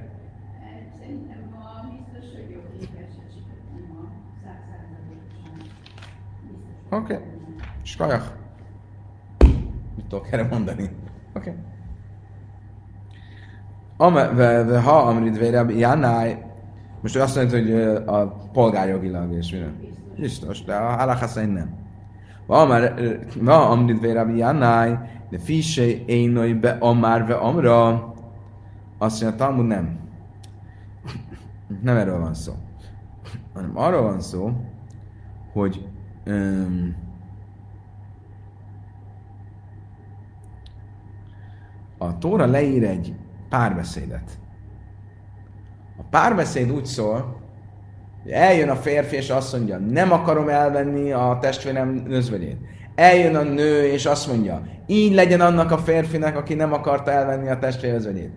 Oké. Okay. Skajach. Mit tudok erre mondani? Oké. Okay. Ha amrid vére Jánáj, most azt mondja, hogy a polgárjogilag és minden. Biztos, de a halachasz nem. Va amrit ve Rabbi Janai, de fise énoi be amár ve amra. Azt mondja, Talmud nem. Nem erről van szó. Hanem arról van szó, hogy um, a Tóra leír egy párbeszédet. A párbeszéd úgy szól, Eljön a férfi, és azt mondja, nem akarom elvenni a testvérem nözvegyét. Eljön a nő, és azt mondja, így legyen annak a férfinek, aki nem akarta elvenni a testvérem nözvegyét.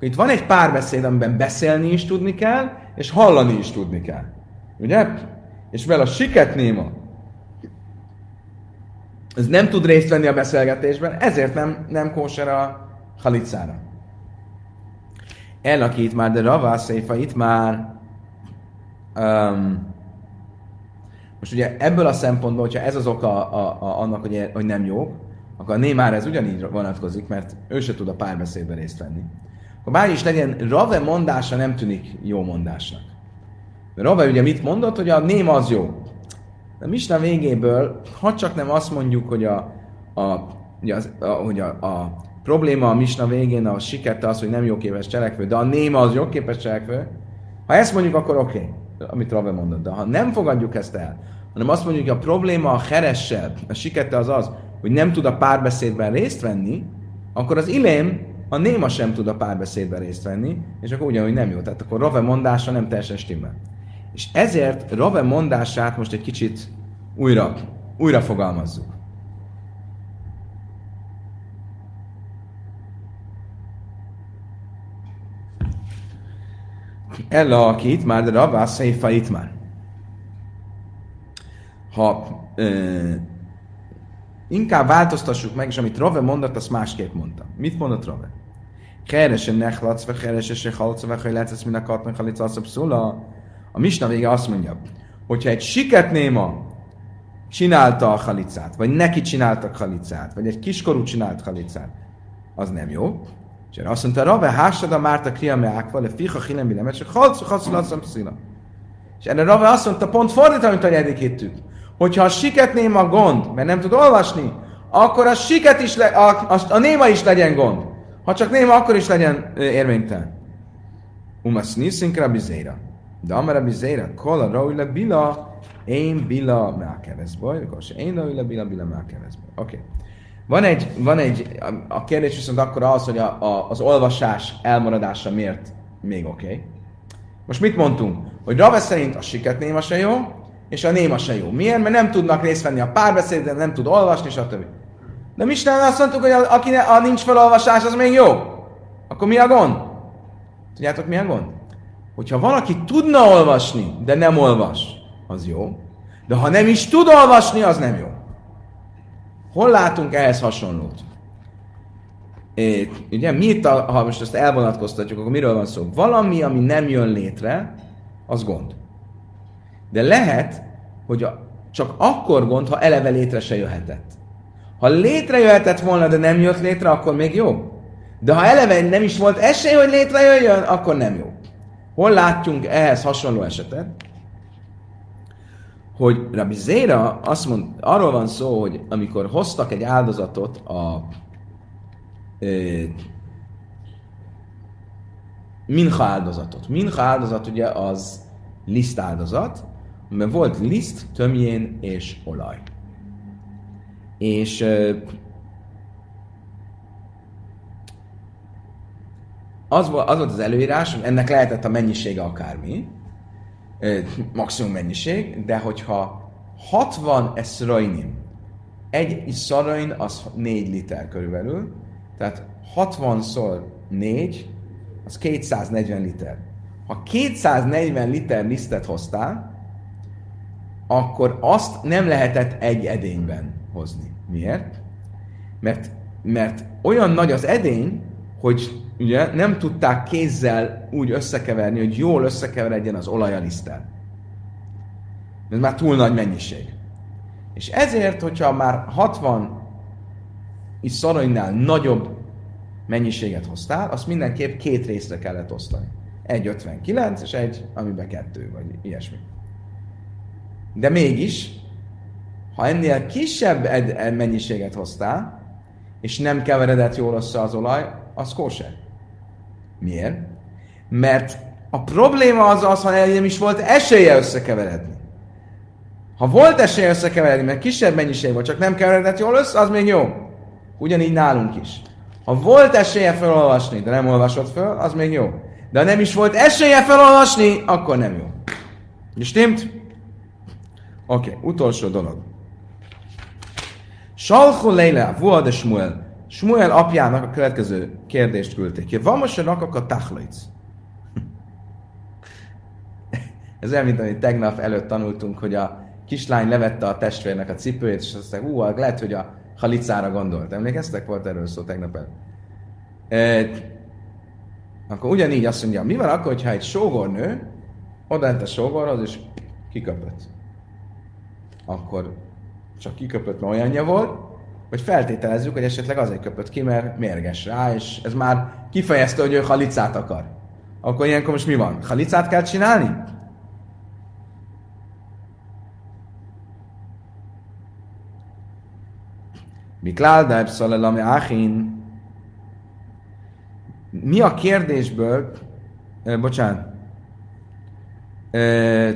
Itt van egy párbeszéd, amiben beszélni is tudni kell, és hallani is tudni kell. Ugye? És vel a siket néma, ez nem tud részt venni a beszélgetésben, ezért nem, nem kóser a halicára. El, aki itt már, de ravászéfa itt már, Um, most ugye ebből a szempontból, hogyha ez az oka a, a, annak, hogy, hogy nem jó, akkor a Némár ez ugyanígy vonatkozik, mert ő se tud a párbeszédben részt venni. Akkor bár is legyen, Rave mondása nem tűnik jó mondásnak. Mert Rava ugye mit mondott, hogy a ném az jó. De Misna végéből, ha csak nem azt mondjuk, hogy a, a, ugye az, hogy a, a probléma a Misna végén a sikette az, hogy nem jóképes cselekvő, de a néma az jóképes cselekvő, ha ezt mondjuk, akkor oké, okay, amit Rave mondott. De ha nem fogadjuk ezt el, hanem azt mondjuk, hogy a probléma a heressel, a sikette az az, hogy nem tud a párbeszédben részt venni, akkor az ilém, a néma sem tud a párbeszédben részt venni, és akkor ugyanúgy nem jó. Tehát akkor Rave mondása nem teljesen stimmel. És ezért Rave mondását most egy kicsit újra, újra fogalmazzuk. Ella, aki itt már, de Rabá itt már. Ha ö, inkább változtassuk meg, és amit Rave mondott, azt másképp mondta. Mit mondott Rave? Keresen nechlatsz, vagy keresen vagy hogy lehetsz mind a katnak, halitsz, szula. A misna vége azt mondja, hogyha egy siket néma csinálta a halicát, vagy neki csináltak halicát, vagy egy kiskorú csinált halicát, az nem jó. És azt mondta, Rave, hásad a Márta kriame ákva, le fiha hilem bilem, és halsz, halsz, halsz, szila. És erre Rave azt mondta, pont fordítva, mint ahogy eddig hittük. Hogyha a siket néma gond, mert nem tud olvasni, akkor a siket is, le, a, a, a néma is legyen gond. Ha csak néma, akkor is legyen érvénytelen. Umas niszinkra Rabbi Zéra. De amara Rabbi Zéra, kol a raúj le bila, én bila mákeveszbaj, akkor se én raúj le bila, bila mákeveszbaj. Oké. Okay. Van egy, van egy, a kérdés viszont akkor az, hogy a, a, az olvasás elmaradása miért még oké. Okay. Most mit mondtunk? Hogy Rave szerint a siket néma se jó, és a néma se jó. Miért? Mert nem tudnak részt venni a párbeszédben, nem tud olvasni, stb. De mi is azt mondtuk, hogy a, aki ne, a nincs felolvasás, az még jó. Akkor mi a gond? Tudjátok, mi a gond? Hogyha valaki tudna olvasni, de nem olvas, az jó. De ha nem is tud olvasni, az nem jó. Hol látunk ehhez hasonlót? É, ugye mi itt, a, ha most ezt elvonatkoztatjuk, akkor miről van szó? Valami, ami nem jön létre, az gond. De lehet, hogy a, csak akkor gond, ha eleve létre se jöhetett. Ha létrejöhetett volna, de nem jött létre, akkor még jó. De ha eleve nem is volt esély, hogy létrejöjjön, akkor nem jó. Hol látjunk ehhez hasonló esetet? Hogy Rabbi Zéra azt mond, arról van szó, hogy amikor hoztak egy áldozatot a e, minha áldozatot. Minha áldozat ugye az liszt áldozat, mert volt liszt, tömjén és olaj. És az, volt, az volt az előírás, hogy ennek lehetett a mennyisége akármi, maximum mennyiség, de hogyha 60 eszrainim, egy szarain az 4 liter körülbelül, tehát 60-szor 4, az 240 liter. Ha 240 liter lisztet hoztál, akkor azt nem lehetett egy edényben hozni. Miért? Mert, mert olyan nagy az edény, hogy ugye nem tudták kézzel úgy összekeverni, hogy jól összekeveredjen az olaj a liszttel. Ez már túl nagy mennyiség. És ezért, hogyha már 60 is szarainál nagyobb mennyiséget hoztál, azt mindenképp két részre kellett osztani. Egy 59, és egy, amiben kettő, vagy ilyesmi. De mégis, ha ennél kisebb ed- mennyiséget hoztál, és nem keveredett jól össze az olaj, az kóser. Miért? Mert a probléma az az, hogy nem is volt esélye összekeveredni. Ha volt esélye összekeveredni, mert kisebb mennyiség volt, csak nem keveredett jól össze, az még jó. Ugyanígy nálunk is. Ha volt esélye felolvasni, de nem olvasott fel, az még jó. De ha nem is volt esélye felolvasni, akkor nem jó. És stimmt? Oké, okay, utolsó dolog. Salchu Leila, Vuha de Shmuel apjának a következő kérdést küldték ki. Van most a tachlaic? Ez olyan, mint amit tegnap előtt tanultunk, hogy a kislány levette a testvérnek a cipőjét, és azt mondta, ú, lehet, hogy a halicára gondolt. Emlékeztek? Volt erről szó tegnap el. E, akkor ugyanígy azt mondja, mi van akkor, hogyha egy sógornő oda a sógorhoz, és kiköpött? Akkor csak kiköpött, mert olyanja volt, hogy feltételezzük, hogy esetleg azért köpött ki, mert mérges rá, és ez már kifejezte, hogy ő halicát akar. Akkor ilyenkor most mi van? Halicát kell csinálni? Miklál de Epszalelami Áhin. Mi a kérdésből, eh, bocsánat, eh,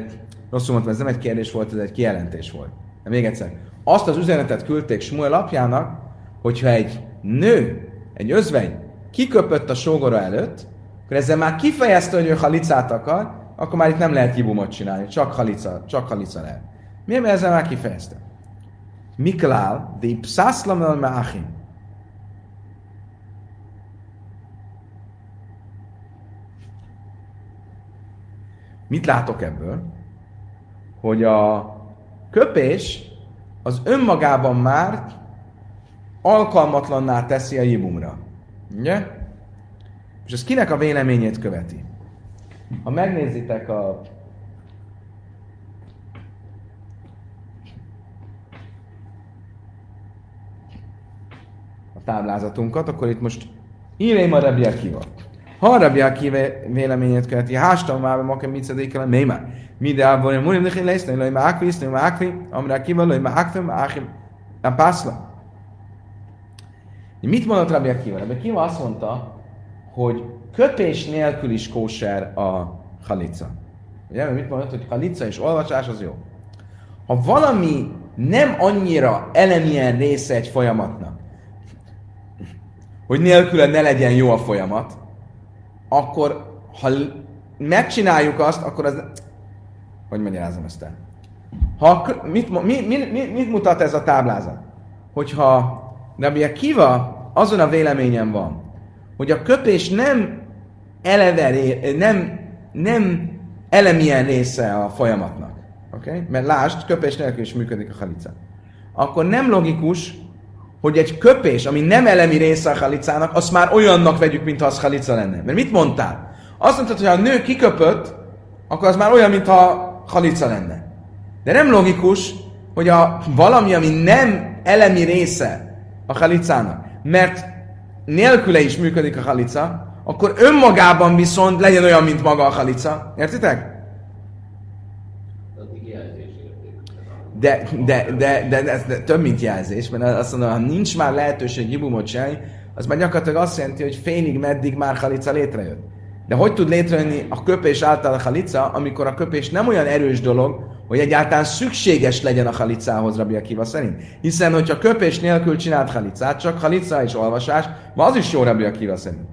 rosszul mondtam, ez nem egy kérdés volt, ez egy kijelentés volt. De még egyszer. Azt az üzenetet küldték Smuel apjának, hogyha egy nő, egy özvegy kiköpött a sógora előtt, akkor ezzel már kifejezte, hogy ő halicát akar, akkor már itt nem lehet kibumot csinálni, csak halica, csak halica lehet. Miért? Mert ezzel már kifejezte. Miklál, de pszászlam el me'achim. Mit látok ebből? Hogy a köpés az önmagában már alkalmatlanná teszi a jibumra. Ugye? És ez kinek a véleményét követi? Ha megnézitek a a táblázatunkat, akkor itt most írjém a Rabbi Akiva. Ha a Rabbi Akiva véleményét követi, hástam már, maga mit szedékel, mi már? Mindenából, hogy murim nechin lesz, már ákvi, már ákvi, amire hogy már ákvi, ákvi, nem pászla. Mit mondott Rabbi Akiva? Rabbi Akiva azt mondta, hogy köpés nélkül is kóser a halica. Ugye, mit mondott, hogy halica és olvasás az jó. Ha valami nem annyira elemilyen része egy folyamatnak, hogy nélküle ne legyen jó a folyamat, akkor ha megcsináljuk azt, akkor az... Hogy magyarázom ezt el? Ha, mit, mi, mi, mi, mit mutat ez a táblázat? Hogyha Rabbi Kiva azon a véleményen van, hogy a köpés nem eleve, nem, nem elemilyen része a folyamatnak. Okay? Mert lásd, köpés nélkül is működik a halica. Akkor nem logikus, hogy egy köpés, ami nem elemi része a halicának, azt már olyannak vegyük, mintha az halica lenne. Mert mit mondtál? Azt mondtad, hogy ha a nő kiköpött, akkor az már olyan, mintha halica lenne. De nem logikus, hogy a valami, ami nem elemi része a halicának, mert nélküle is működik a halica, akkor önmagában viszont legyen olyan, mint maga a halica. Értitek? De, de, de, de, de, de több, mint jelzés, mert azt mondom, ha nincs már lehetőség gibumot csinálni, az már gyakorlatilag azt jelenti, hogy félig meddig már halica létrejött. De hogy tud létrejönni a köpés által a halica, amikor a köpés nem olyan erős dolog, hogy egyáltalán szükséges legyen a halicához, Rabbi Akiva szerint. Hiszen, hogyha köpés nélkül csinált halicát, csak halica és olvasás, az is jó Rabbi Akiva szerint.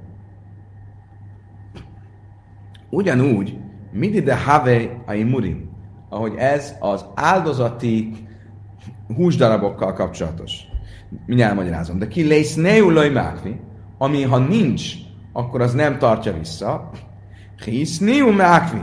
Ugyanúgy, midi de have a imurim, ahogy ez az áldozati húsdarabokkal kapcsolatos. Mindjárt magyarázom. De ki lész neulaj mákvi, ami ha nincs, akkor az nem tartja vissza. Hisz neu mákvi.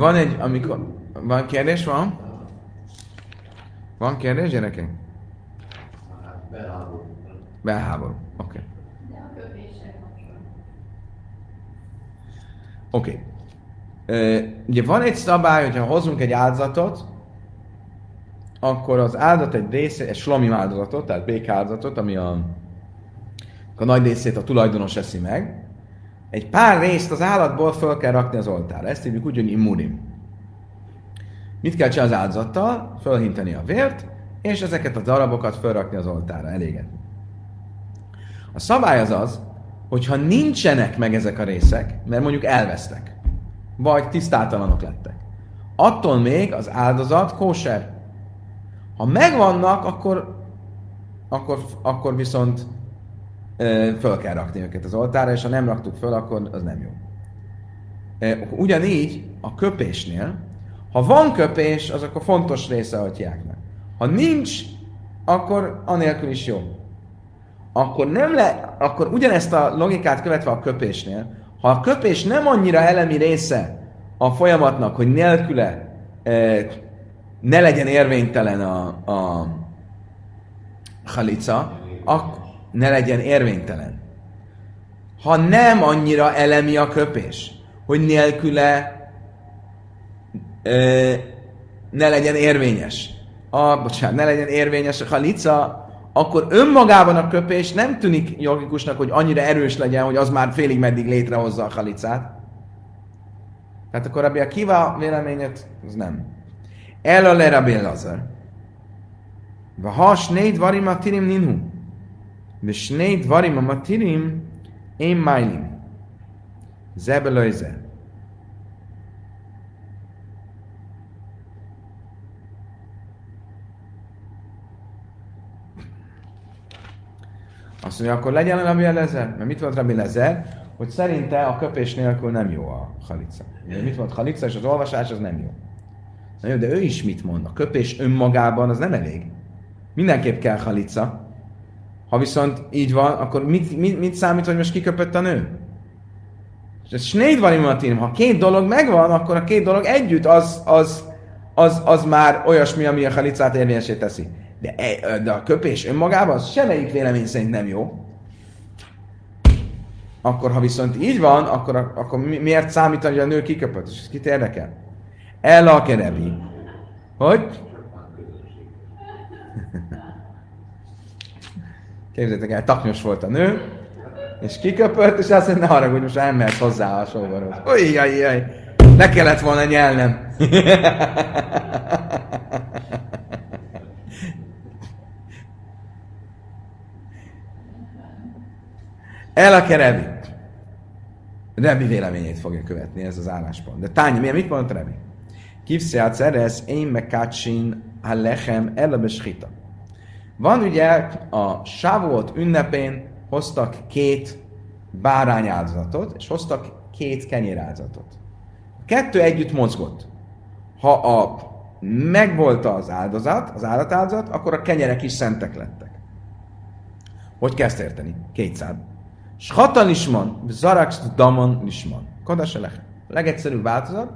Van egy, amikor... Van kérdés, van? Van kérdés, gyerekek? Belháború. Belháború. Oké. Okay. Oké. Okay. ugye van egy szabály, hogyha hozunk egy áldozatot, akkor az áldozat egy része, egy slami áldozatot, tehát békáldozatot, ami a, a nagy részét a tulajdonos eszi meg, egy pár részt az állatból föl kell rakni az oltára. Ezt hívjuk úgy, hogy immunim. Mit kell csinálni az áldozattal? Fölhinteni a vért, és ezeket a darabokat fölrakni az oltára, elégetni. A szabály az az, hogyha nincsenek meg ezek a részek, mert mondjuk elvesztek, vagy tisztátalanok lettek, attól még az áldozat kóser. Ha megvannak, akkor, akkor, akkor viszont föl kell rakni őket az oltára, és ha nem raktuk föl, akkor az nem jó. Ugyanígy a köpésnél, ha van köpés, az akkor fontos része a tyáknak. Ha nincs, akkor anélkül is jó. Akkor nem le, akkor ugyanezt a logikát követve a köpésnél, Ha a köpés nem annyira elemi része a folyamatnak, hogy nélküle ne legyen érvénytelen a, a halica, ak- ne legyen érvénytelen. Ha nem annyira elemi a köpés, hogy nélküle e, ne legyen érvényes. A, bocsánat, ne legyen érvényes a halica, akkor önmagában a köpés nem tűnik jogikusnak, hogy annyira erős legyen, hogy az már félig meddig létrehozza a halicát. Tehát akkor Rabbi Akiva véleményet, az nem. El a le Rabbi Lazar. Va ha snéd varim a tirim ninhu. Ve snéd varim a tirim én májlim. Zebelőze. Azt mondja, akkor legyen Rabbi Lezer. Mert mit volt Rabbi Lezer? Hogy szerinte a köpés nélkül nem jó a halica. Ugye mit mond halica, és az olvasás az nem jó. Na jó, de ő is mit mond? A köpés önmagában az nem elég. Mindenképp kell halica. Ha viszont így van, akkor mit, mit, mit számít, hogy most kiköpött a nő? És ez snéd van ha két dolog megvan, akkor a két dolog együtt az, az, az, az már olyasmi, ami a halicát érvényesé teszi. De, e, de a köpés önmagában semmelyik vélemény szerint nem jó. Akkor, ha viszont így van, akkor, akkor miért számítani, hogy a nő kiköpött? És ez kit érdekel? El a kerebi. Hogy? Képzeljétek el, taknyos volt a nő, és kiköpött, és azt mondja, ne haragudj, most elmehetsz hozzá a sógorhoz. Ujjjjjjj, le kellett volna nyelnem. El a kerebi. Rebi véleményét fogja követni, ez az álláspont. De Tánya, miért mit mondott Rebi? Kivsziát szerez, én mekácsin a lechem el a Van ugye a Sávolt ünnepén hoztak két bárányáldozatot, és hoztak két kenyéráldozatot. A kettő együtt mozgott. Ha a megvolt az áldozat, az állatáldozat, akkor a kenyerek is szentek lettek. Hogy kezd érteni? Kétszád. Schatan lisman, zaraksz damon lisman. Kodas a legegyszerűbb változat,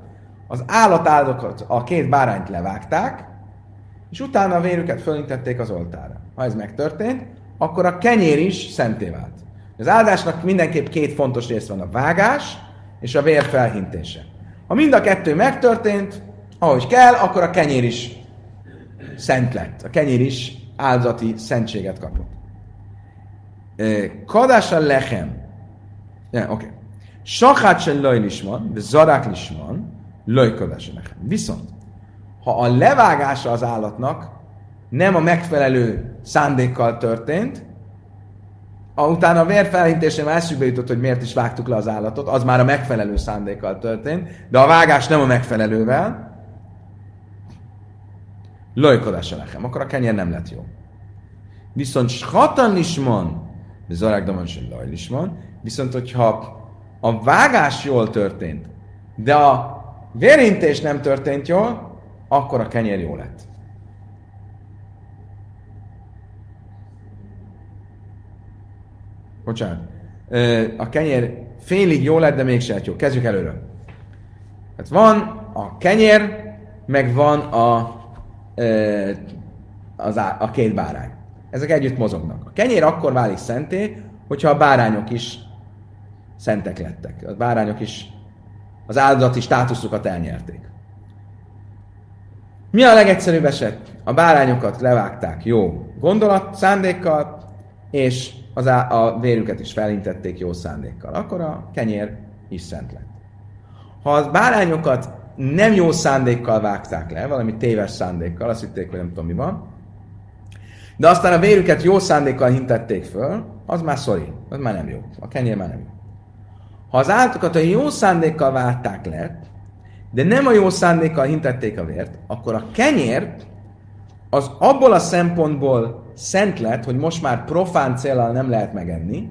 az állatáldokat, a két bárányt levágták, és utána a vérüket fölintették az oltára. Ha ez megtörtént, akkor a kenyér is szenté vált. Az áldásnak mindenképp két fontos rész van, a vágás és a vér felhintése. Ha mind a kettő megtörtént, ahogy kell, akkor a kenyér is szent lett. A kenyér is áldozati szentséget kapott. Kadás a lechem. Oké. Okay. Sachát se loj lisman, de zarák lisman, loj kadás a lechem. Viszont, ha a levágása az állatnak nem a megfelelő szándékkal történt, utána a vérfelhintésem eszükbe jutott, hogy miért is vágtuk le az állatot, az már a megfelelő szándékkal történt, de a vágás nem a megfelelővel, lojkodás a lechem, akkor a kenyér nem lett jó. Viszont schatan is van, de zarák daman sem laj is van. Viszont, hogyha a vágás jól történt, de a vérintés nem történt jól, akkor a kenyér jó lett. Bocsánat. A kenyér félig jó lett, de mégsem jó. Kezdjük előről. Hát van a kenyér, meg van a, az á, a két bárány. Ezek együtt mozognak. A kenyér akkor válik szenté, hogyha a bárányok is szentek lettek. A bárányok is az áldozati státuszukat elnyerték. Mi a legegyszerűbb eset? A bárányokat levágták jó gondolat, szándékkal, és az á- a vérüket is felintették jó szándékkal. Akkor a kenyér is szent lett. Ha a bárányokat nem jó szándékkal vágták le, valami téves szándékkal, azt hitték, hogy nem tudom mi van, de aztán a vérüket jó szándékkal hintették föl, az már szori, az már nem jó. A kenyér már nem jó. Ha az állatokat a jó szándékkal várták le, de nem a jó szándékkal hintették a vért, akkor a kenyér az abból a szempontból szent lett, hogy most már profán célral nem lehet megenni,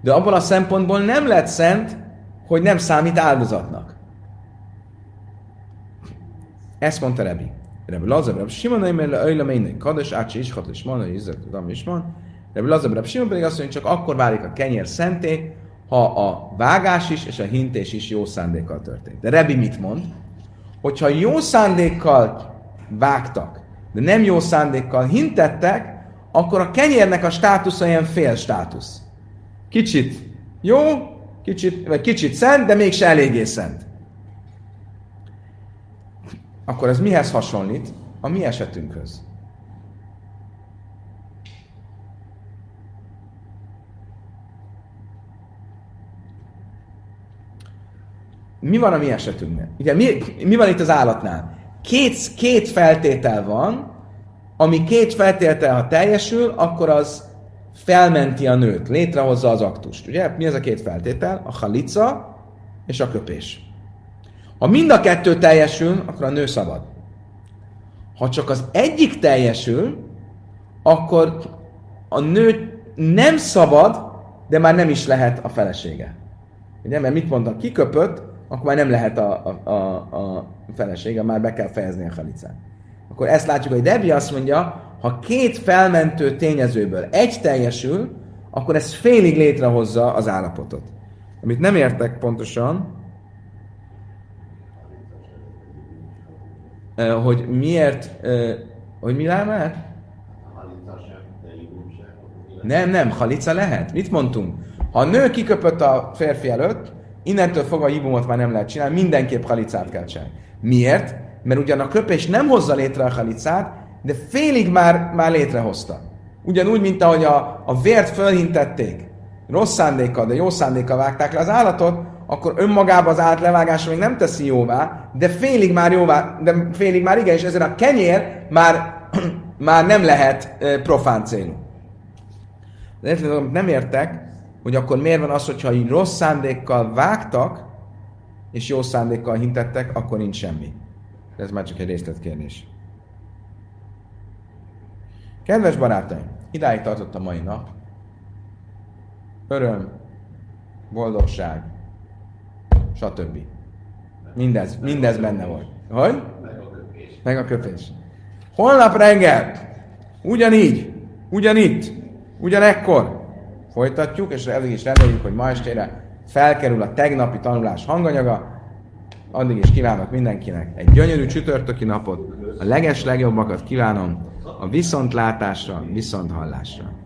de abból a szempontból nem lett szent, hogy nem számít áldozatnak. Ezt mondta Rebi. Rebbe Lazar, Rebbe Simon, mert öjle mének kades, ácsi is hat és man, hogy izzak, tudom is van. Rebbe Lazar, Rebbe Simon pedig azt mondja, hogy csak akkor válik a kenyér szenté, ha a vágás is és a hintés is jó szándékkal történt. De Rebi mit mond? Hogyha jó szándékkal vágtak, de nem jó szándékkal hintettek, akkor a kenyérnek a státusza ilyen fél státusz. Kicsit jó, kicsit, vagy kicsit szent, de mégse eléggé szent. Akkor ez mihez hasonlít? A mi esetünkhöz. Mi van a mi esetünkben? Ugye mi, mi van itt az állatnál? Két, két feltétel van, ami két feltétel, ha teljesül, akkor az felmenti a nőt, létrehozza az aktust. Ugye? Mi ez a két feltétel? A halica és a köpés. Ha mind a kettő teljesül, akkor a nő szabad. Ha csak az egyik teljesül, akkor a nő nem szabad, de már nem is lehet a felesége. Ugye, mert mit mondtam, kiköpött, akkor már nem lehet a, a, a, a felesége, már be kell fejezni a halicát. Akkor ezt látjuk, hogy Debbie azt mondja, ha két felmentő tényezőből egy teljesül, akkor ez félig létrehozza az állapotot. Amit nem értek pontosan, hogy miért, hogy mi lámát? Nem, nem, halica lehet. Mit mondtunk? Ha a nő kiköpött a férfi előtt, innentől fogva a hibumot már nem lehet csinálni, mindenképp halicát kell csinálni. Miért? Mert ugyan a köpés nem hozza létre a halicát, de félig már, már létrehozta. Ugyanúgy, mint ahogy a, a vért fölhintették, rossz szándékkal, de jó szándékkal vágták le az állatot, akkor önmagában az állat levágása még nem teszi jóvá, de félig már jóvá, de félig már igen, és ezért a kenyér már, már nem lehet profán célú. De nem értek, hogy akkor miért van az, hogyha így rossz szándékkal vágtak, és jó szándékkal hintettek, akkor nincs semmi. Ez már csak egy részletkérdés. Kedves barátaim, idáig tartott a mai nap. Öröm, boldogság, stb. Mindez, mindez benne volt. Hogy? Meg a köpés. Holnap reggel, ugyanígy, ugyanitt, ugyanekkor folytatjuk, és elég is reméljük, hogy ma estére felkerül a tegnapi tanulás hanganyaga. Addig is kívánok mindenkinek egy gyönyörű csütörtöki napot, a leges legjobbakat kívánom a viszontlátásra, viszonthallásra.